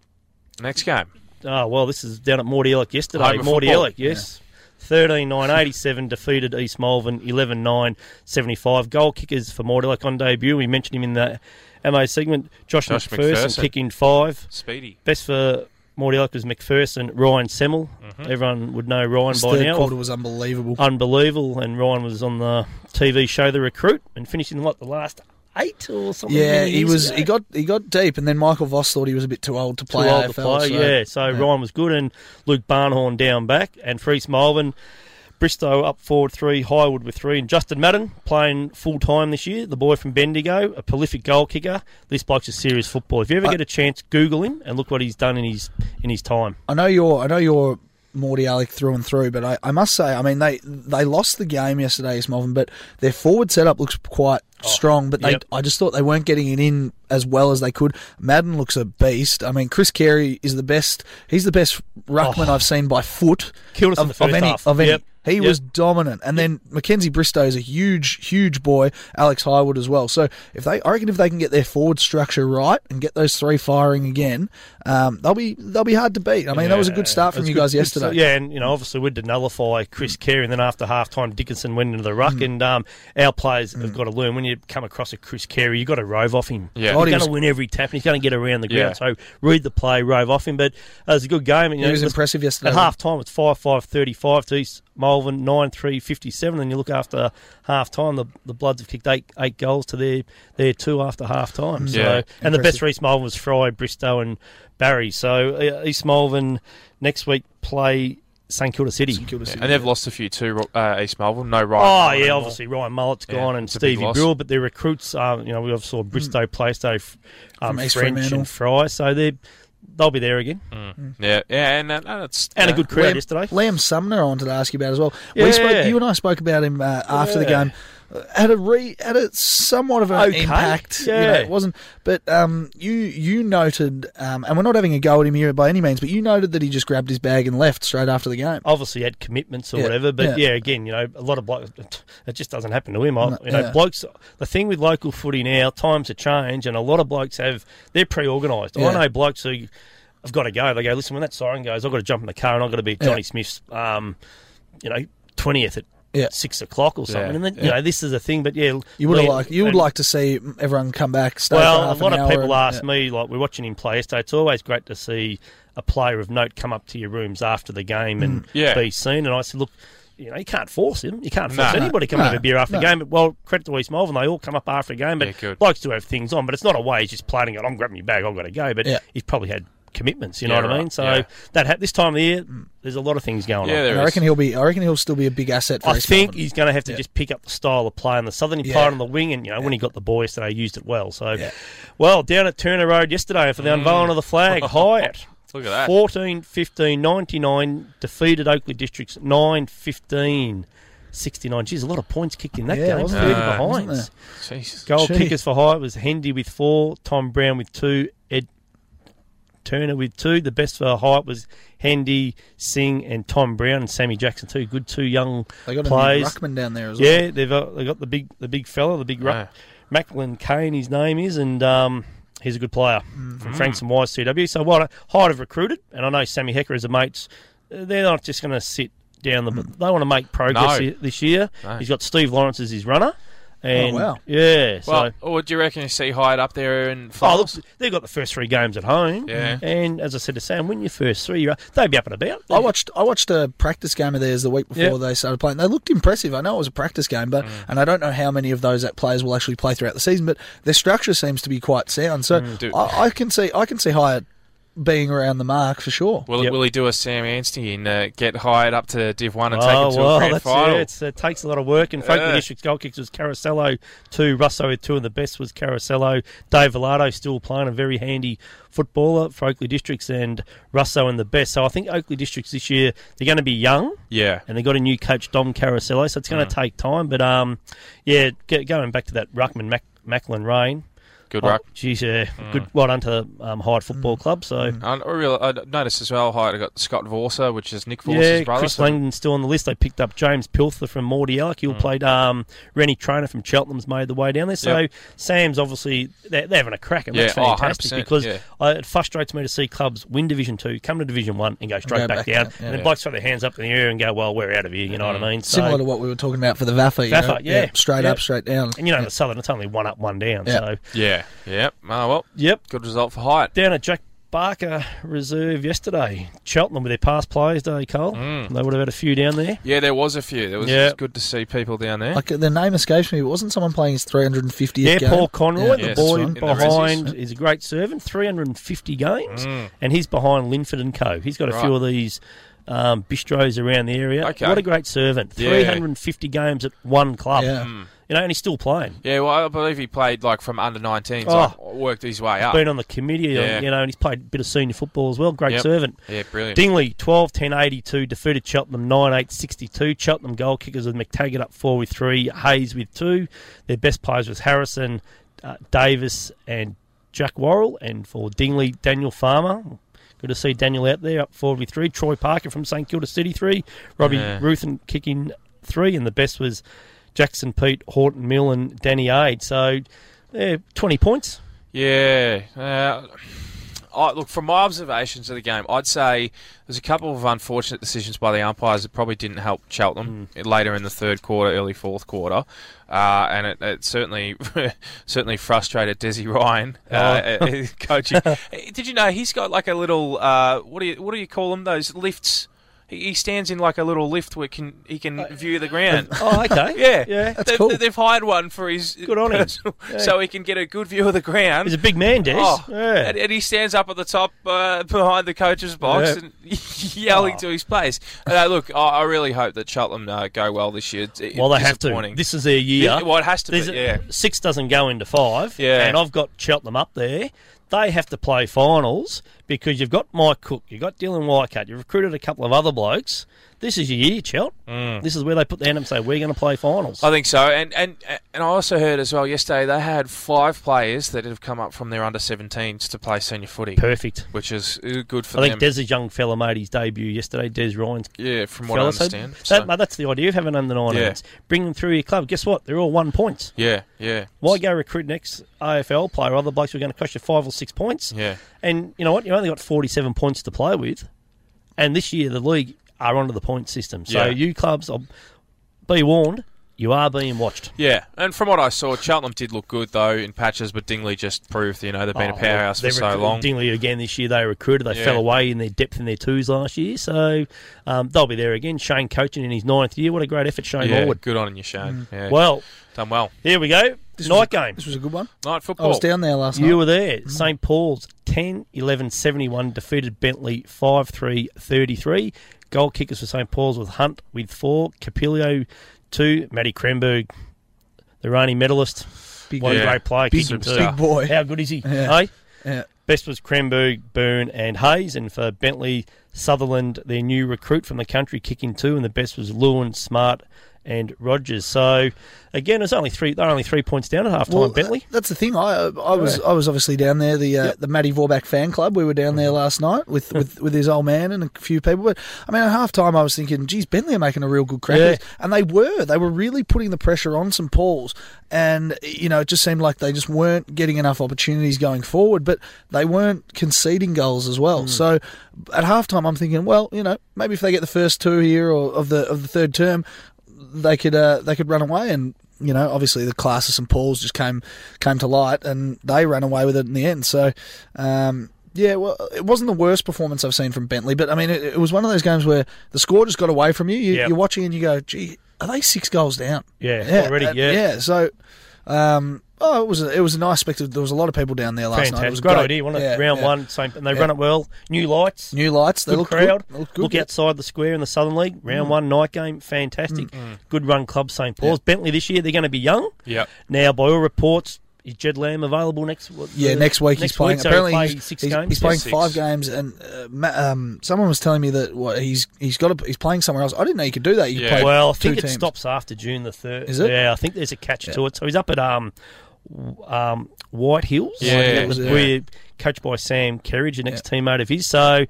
Next game. Oh, well, this is down at Mordialloc yesterday. Home of Morty football. Yes. 13 9 87 defeated East Malvern 11 9 75. Goal kickers for Mordialloc on debut. We mentioned him in the MA segment. Josh, Josh McPherson, McPherson. kicking five. Speedy. Best for Mordialloc was McPherson, Ryan Semmel. Mhm. Everyone would know Ryan His by third now. quarter was unbelievable. Unbelievable. And Ryan was on the TV show The Recruit and finishing in what, the last eight or something? Yeah, he was. ago? He got he got deep, and then Michael Voss thought he was a bit too old to play too old AFL. to play. so- yeah, so Ryan was good, and Luke Barnhorn down back, and for East Bristow up forward three, Highwood with three, and Justin Madden playing full time this year. The boy from Bendigo, a prolific goal kicker. This bloke's a serious football. If you ever I- get a chance, Google him and look what he's done in his in his time. I know you're. I know you're Mordialloc through and through, but I, I must say, I mean, they they lost the game yesterday, East but their forward setup looks quite oh, strong. But they, Oh, yep. I just thought they weren't getting it in as well as they could. Madden looks a beast. I mean, Chris Carey is the best. He's the best ruckman Oh. I've seen by foot Killed us in of, of any. half. Of any. Yep. He Yep. was dominant, and then Mackenzie Bristow is a huge, huge boy. Alex Highwood as well. So if they, I reckon, if they can get their forward structure right and get those three firing again, um, they'll be they'll be hard to beat. I mean, that was a good start from you good- guys yesterday. start. Yeah, and you know, obviously we had to nullify Chris Carey, and then after half time, Dickinson went into the ruck, Mm. and um, our players have got to learn when you come across a Chris Carey, you've got to rove off him. Yeah. He's he going to win every tap, and he's going to get around the ground. Yeah. So read the play, rove off him. But uh, it was a good game. And, you He know, was it impressive yesterday. At half time, it's 5 5 35 to East Malvern, 9 3 57. And you look after half time, the, the Bloods have kicked eight eight goals to their, their two after half time. So, Yeah. and the best Impressive. for East Malvern was Fry, Bristow, and Barry. So uh, East Malvern next week play St Kilda City. Kilda Yeah, and they've lost a few too. Uh, East Malvern, no right. Oh yeah, obviously Ryan Mullet's Yeah, gone and it's a big Stevie loss. Brill, but their recruits, um, you know, we also saw Bristow, Plaistow, f- um, From French, Fremantle. and Fry, so they they'll be there again, Mm. Yeah, yeah, and uh, no, it's and a uh, good crowd Liam, yesterday. Liam Sumner, I wanted to ask you about as well. Yeah. We spoke, you and I spoke about him uh, after the game. Had a re, had a somewhat of an Okay, impact. you know, yeah. it wasn't, but um, you you noted, um, and we're not having a go at him here by any means, but you noted that he just grabbed his bag and left straight after the game. Obviously he had commitments or Yeah, whatever, but yeah. yeah. again, you know, a lot of blokes, it just doesn't happen to him. I, you know, yeah. blokes. The thing with local footy now, times have changed, and a lot of blokes have they're pre-organised. Yeah. I know blokes who have got to go. They go, listen, when that siren goes, I've got to jump in the car and I've got to be at Yeah. Johnny Smith's, um, you know, twentieth at Yeah. six o'clock or something. Yeah, and then you yeah. know, this is a thing. But yeah, You would have Liam- liked, you would and- like to see everyone come back. Stay for Well, a lot an of people and- ask yeah. me, like, we're watching him play yesterday. It's always great to see a player of note come up to your rooms after the game and mm. Yeah. be seen. And I said, look, you know, you can't force him. You can't force No. anybody to come No. have a beer after No. the game. But, well, credit to East Malvern, they all come up after a game. But Yeah, good. blokes do have things on, but it's not a way he's just planning it. I'm grabbing your bag, I've got to go. But Yeah. he's probably had commitments. You know Yeah, what I mean? So Yeah. that ha- this time of the year, there's a lot of things going on. And I reckon he'll be. I reckon he'll still be a big asset. For I think Melbourne. he's going to have to Yeah. just pick up the style of play on the southern Yeah. part on the wing, and you know when he got the boys yesterday, he used it well. So, well down at Turner Road yesterday for the mm. unveiling of the flag, Highett. Look at that. 14 15 99 defeated Oakleigh Districts 9 15 69. Geez, a lot of points kicked in that Yeah, game. wasn't 30 there? behinds. Wasn't Jeez. Goal Gee. kickers for Highett was Hendy with four, Tom Brown with two, Ed Turner with two. The best for Highett was Hendy, Singh, and Tom Brown and Sammy Jackson too. Good two young They got a new ruckman down there as well. Yeah, they've got, they got the big the big fella, the big ruck. Macklin Kane, his name is, and um, he's a good player from Frankston YCW. So what Highett have recruited, and I know Sammy Hecker as a mates. uh, They're not just going to sit down the. They want to make progress No. this year. No. He's got Steve Lawrence as his runner. And wow. Yeah. So Well, or do you reckon you see Highett up there in Oh, look, they've got the first three games at home. Yeah. And as I said to Sam, win your first three, they'd be up and about. I watched I watched a practice game of theirs the week before Yeah. they started playing. They looked impressive. I know it was a practice game, Mm. but and I don't know how many of those that players will actually play throughout the season. But their structure seems to be quite sound. So Mm, I, I can see I can see Highett being around the mark for sure. Will, will he do a Sam Anstey and uh, get hired up to Div 1 and oh, take him to well, a grand that's final? Yeah, it's, it takes a lot of work. And Franklin Yeah. District's goal kicks was Carosello, two, Russo with two, and the best was Carosello. Dave Velado still playing a very handy footballer for Oakleigh Districts, and Russo and the best. So I think Oakleigh Districts this year, they're going to be young. Yeah. And they've got a new coach, Dom Carosello, so it's going to take time. But um, yeah, get, going back to that Ruckman Mac, Macklin Rain. Good oh, ruck. Geez, yeah. Mm. Good well done to um, Highett Football Club. So And I, really, I noticed as well, Highett got Scott Vorsa, which is Nick Vorsa's yeah, brother. Chris so- Langdon's still on the list. They picked up James Pilther from Mordialloc. He'll Mm. played um, Rennie Trainer from Cheltenham's made the way down there. So Yep. Sam's obviously they're, they're having a crack, and that's Yeah, oh, fantastic 100%, because yeah. uh, it frustrates me to see clubs win Division Two, come to Division One, and go straight go back, back down, down, yeah. and then Yeah. blokes throw their hands up in the air and go, "Well, we're out of here." You know what I mean? So, Similar to what we were talking about for the VAFA. You know? yeah, straight yeah. up, straight down. And you know, the Southern, it's only one up, one down. Yeah. So Yeah, yeah. Oh, well. Yep. Good result for Highett. down at Jack Barker Reserve yesterday, Cheltenham with their past players day, Cole. Mm. They would have had a few down there. Yeah, there was a few. It was Yeah. good to see people down there. Like the name escapes me. But wasn't someone playing his 350th Yeah, game? Paul Conroy, Yeah, the Yes. boy In the behind, Rezzies. is a great servant. 350 games, Mm. and he's behind Linford and Co. He's got a few of these um, bistros around the area. Okay. What a great servant! Yeah. 350 games at one club. Yeah. Mm. You know, and he's still playing. Yeah, well, I believe he played like from under 19s, Oh. like, worked his way up. Been on the committee, uh, Yeah. you know, and he's played a bit of senior football as well. Great Yep. servant. Yeah, brilliant. Dingley, 12 10 82, defeated Cheltenham 9 8 62. Cheltenham goal kickers with McTaggart up 4 with 3, Hayes with 2. Their best players was Harrison, uh, Davis, and Jack Worrell. And for Dingley, Daniel Farmer. Good to see Daniel out there up forward with 3. Troy Parker from St Kilda City 3. Robbie Yeah. Ruthen kicking 3. And the best was Jackson Pete, Horton Mill, and Danny Aid. So, yeah, 20 points. Yeah. Uh, I, look, from my observations of the game, I'd say there's a couple of unfortunate decisions by the umpires that probably didn't help Cheltenham later in the third quarter, early fourth quarter, uh, and it, it certainly certainly frustrated Desi Ryan, uh, Oh. uh, coaching. Did you know he's got like a little uh, what do you what do you call them? Those lifts. He he stands in like a little lift where can he can view the ground. Oh, okay. yeah, Yeah. That's they've, cool. they've hired one for his Good on him. personal- Yeah. so he can get a good view of the ground. He's a big man, Des. Oh, Yeah. and, and he stands up at the top uh, behind the coach's box Yeah. and yelling Oh. to his place. Uh, look, I, I really hope that Cheltenham uh, go well this year. It's, Well, they have to. disappointing. This is their year. Yeah, well, it has to There's be, a- yeah. Six doesn't go into five. Yeah. And I've got Cheltenham up there. They have to play finals because you've got Mike Cook, you've got Dylan Wycott, you've recruited a couple of other blokes. This is your year, Chelt. Mm. This is where they put their hand up and say, we're going to play finals. I think so, and, and and I also heard as well yesterday they had five players that have come up from their under 17s to play senior footy. Perfect. which is uh, good for them. I think. Des' young fella made his debut yesterday, Des Ryan's yeah, from what I fella. So understand. that- So- mate, that's the idea of having under 19s. Yeah. Bring them through your club. Guess what? They're all one points. yeah, yeah, Why go recruit next AFL player? Other blokes are going to cost you five or six points. yeah. And you know what? You only got 47 points to play with. And this year, the league are under the point system. So Yeah. you clubs, I'll be warned, you are being watched. Yeah, and from what I saw, Cheltenham did look good though in patches, but Dingley just proved you know they've been Oh, a powerhouse for they're so long. Dingley again this year, they recruited. They Yeah. fell away in their depth in their twos last year. So um, they'll be there again. Shane coaching in his ninth year. What a great effort, Shane yeah, Morwood. good on you, Shane. Yeah, Well, done well. here we go. Night game. This was a good one. Night I was down there last night. You were there. St. Paul's 10 11 71 defeated Bentleigh 5 3 33. Goal kickers for St. Paul's with Hunt with four, Capilio two, Matty Kremberg, the reigning medalist. Big what yeah. a great player. Big- big boy. How good is he? Yeah. Hey? Yeah. Best was Kremberg, Byrne, and Hayes. And for Bentleigh, Sutherland, their new recruit from the country, kicking two. And the best was Lewin, Smart, and Rogers. So again, it's only three. They're only three points down at half time. Well, Bentleigh. That's the thing. I I was. I was obviously down there. The uh, the Matty Vorbach fan club. We were down Mm-hmm. there last night with, with, with his old man and a few people. But I mean, at half time, I was thinking, geez, Bentleigh are making a real good crack. Yeah. And they were. They were really putting the pressure on St Paul's. And you know, it just seemed like they just weren't getting enough opportunities going forward. But they weren't conceding goals as well. Mm. So at half time, I'm thinking, well, you know, maybe if they get the first two here or of the of the third term, they could uh, they could run away and you know obviously the class of St Paul's just came came to light and they ran away with it in the end so um, yeah well it wasn't the worst performance I've seen from Bentleigh but I mean it, it was one of those games where the score just got away from you, you Yep. you're watching and you go gee are they six goals down Yeah, already, uh, yeah. yeah so um, oh it was a, it was a nice spectacle there was a lot of people down there last night it was Fantastic. Great, great idea, wasn't it? Yeah, Round yeah. one, same, and they Yeah. run it well. New lights. New lights, they good look crowd. They look good, Look outside the square in the Southern League. Round Mm. one, night game, fantastic. Mm. Good run club, St. Paul's. Bentleigh this year, they're going to be young. Yep. Now, by all reports, is Jed Lamb available next what, Yeah, uh, next week he's playing. so Apparently, play he's, six he's, games. he's playing Yeah. five games, and uh, um, someone was telling me that what he's he's got a, he's playing somewhere else. I didn't know you could do that. You could play Well, I think it teams. stops after June the third. Is it? Yeah, I think there's a catch to it. So he's up at um, w- um, White Hills. Yeah, White Hills, yeah. We're coached by Sam Kerridge, an ex teammate of his. So.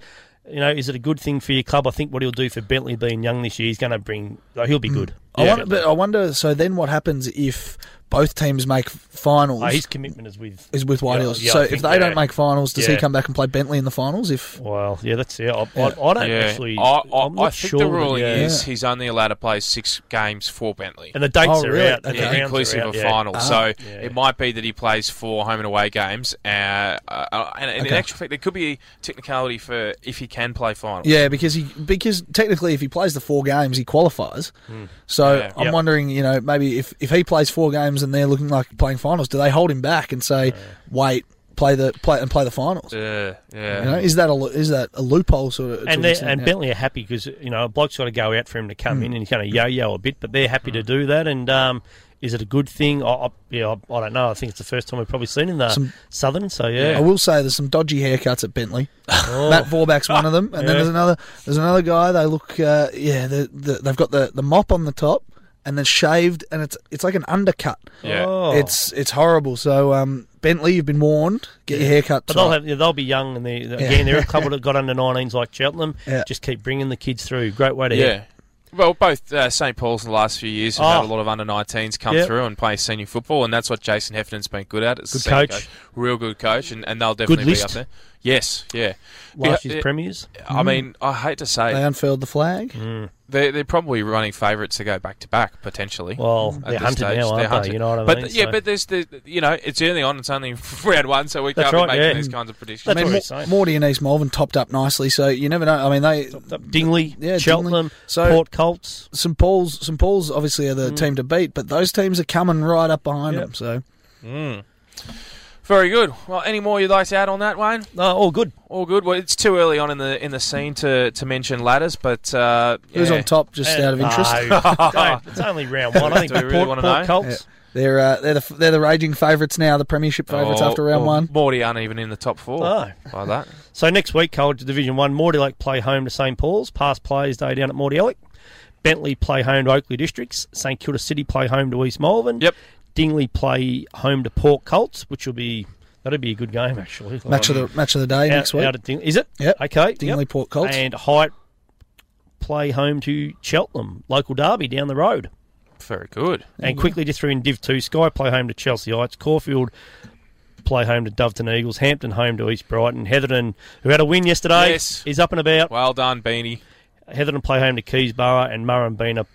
You know, is it a good thing for your club? I think what he'll do for Bentleigh being young this year, he's going to bring. he'll be good. I wonder, but I wonder. So then, what happens if both teams make finals? Oh, his commitment is with is with White Yeah, Hills. yeah, so if they yeah. don't make finals, does he come back and play Bentleigh in the finals? If Well, yeah, that's yeah. I, I, I don't Yeah. actually. I, I, I'm not I think sure the that- ruling yeah. is he's only allowed to play six games for Bentleigh. And the dates Oh, are really? out. Okay. the Yeah, rounds are inclusive out, of yeah. finals. Ah. so Yeah. it might be that he plays four home and away games. Uh, uh, and, and in Okay. actual fact, there could be a technicality for if he can play finals. yeah, because he because technically, if he plays the four games, he qualifies. So Yeah. I'm Yep. wondering, you know, maybe if if he plays four games and they're looking like playing finals, do they hold him back and say, wait, play the play and play the finals? Yeah, yeah. You know, is that a is that a loophole sort of? And an they extent? and Yeah. Bentleigh are happy because you know a bloke's got to go out for him to come Mm. in and he's going to yo-yo a bit, but they're happy to do that. And um, is it a good thing? I, I, yeah, I, I don't know. I think it's the first time we've probably seen in the Some- Southern. So yeah, I will say there's some dodgy haircuts at Bentleigh. Oh. Matt Vorbach's one of them, and then there's another there's another guy. They look, uh, yeah, the, the, they've got the, the mop on the top and then shaved, and it's it's like an undercut. Yeah. Oh. It's it's horrible. So um, Bentleigh, you've been warned. Get your haircut. But they'll have yeah, they'll be young and they again they're a club that got under 19s like Cheltenham. Yeah. Just keep bringing the kids through. Great way to Yeah. hit. Well, both uh, St Paul's in the last few years have Oh. had a lot of under 19s come Yep. through and play senior football, and that's what Jason Heffernan's been good at. It's Good senior coach. real good coach, and, and they'll definitely be list. up there. Yes, yeah. Last year's premiers. I mean, I hate to say, They unfurled the flag. Mm. They're, they're probably running favourites to go back to back potentially. Well, at they're this hunted stage. now, aren't They're they? hunted. You know what I but mean? th- yeah, So- but there's the you know it's early on. It's only round one, so we That's can't be making yeah. these kinds of predictions. That's I mean, what Mo- he's saying. Morty and East Malvern topped up nicely, so you never know. I mean, they Dingley, yeah, Cheltenham, Dingley. So Port Colts. St Paul's, St Paul's obviously are the Mm. team to beat, but those teams are coming right up behind Yep. them. So Mm. Very good. Well, any more you'd like to add on that, Wayne? No, all good. All good. Well, it's too early on in the in the scene to, to mention ladders, but uh, who's on top, just Uh, out of interest? no, it's only round one. I think Do we really wanna know? Colts. They're uh, they're the they're the raging favourites now, the premiership favourites Oh, after round well, one. Morty aren't even in the top four. Oh. By that. So next week, College Division One, Mordialloc play home to St Paul's. Past players day down at Morty Ellick. Bentleigh play home to Oakleigh Districts. St Kilda City play home to East Malvern. Yep. Dingley play home to Port Colts, which will be that'll be a good game actually. Match of the match of the day out, next week. out at Ding- is it? Yep. Okay. Dingley yep. Port Colts. and Highett play home to Cheltenham, local derby down the road. Very good. And quickly just through in Div 2, Skye play home to Chelsea Heights, Caulfield play home to Doveton Eagles, Hampton home to East Brighton, Heatherton, who had a win yesterday, Yes. is up and about. Well done, Beanie. Heatherton play home to Keysborough, and Murrumbeena,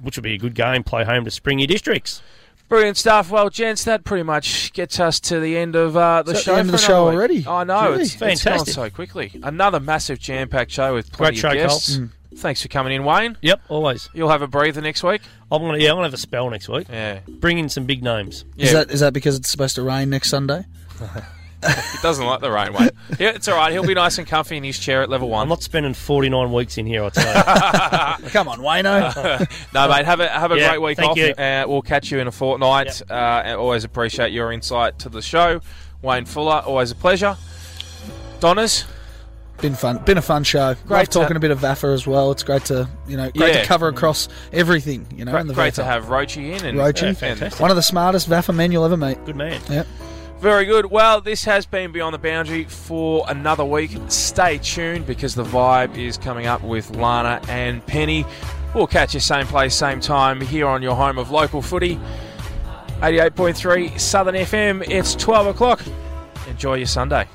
which will be a good game, play home to Springy Districts. Brilliant stuff. Well, gents, that pretty much gets us to the end of uh, the Is show. the end of the show week. already? I know Gee. it's, it's gone Fantastic. so quickly. Another massive jam-packed show with plenty Great of show, guests. Mm. Thanks for coming in, Wayne. Yep, always. You'll have a breather next week. I'm gonna yeah, I'm gonna have a spell next week. Yeah. Bring in some big names. Is that is that because it's supposed to rain next Sunday? He doesn't like the rain, Wayne. Yeah, it's all right. He'll be nice and comfy in his chair at level one. I'm not spending 49 weeks in here. I tell you. Come on, Wayno. no, mate. Have a have a Yeah, great week thank off. you. Uh, we'll catch you in a fortnight. Uh, and always appreciate your insight to the show, Wayne Fuller. Always a pleasure. Donners, Been fun. Been a fun show. Great Love to- talking a bit of VAFA as well. It's great to you know great Yeah. to cover across everything. You know, great, the great to have Roachy in and Roachy, and- one of the smartest VAFA men you'll ever meet. Good man. Yep. Very good. Well, this has been Beyond the Boundary for another week. Stay tuned because the vibe is coming up with Lana and Penny. We'll catch you same place, same time here on your home of local footy. 88.3 Southern FM. It's 12 o'clock. Enjoy your Sunday.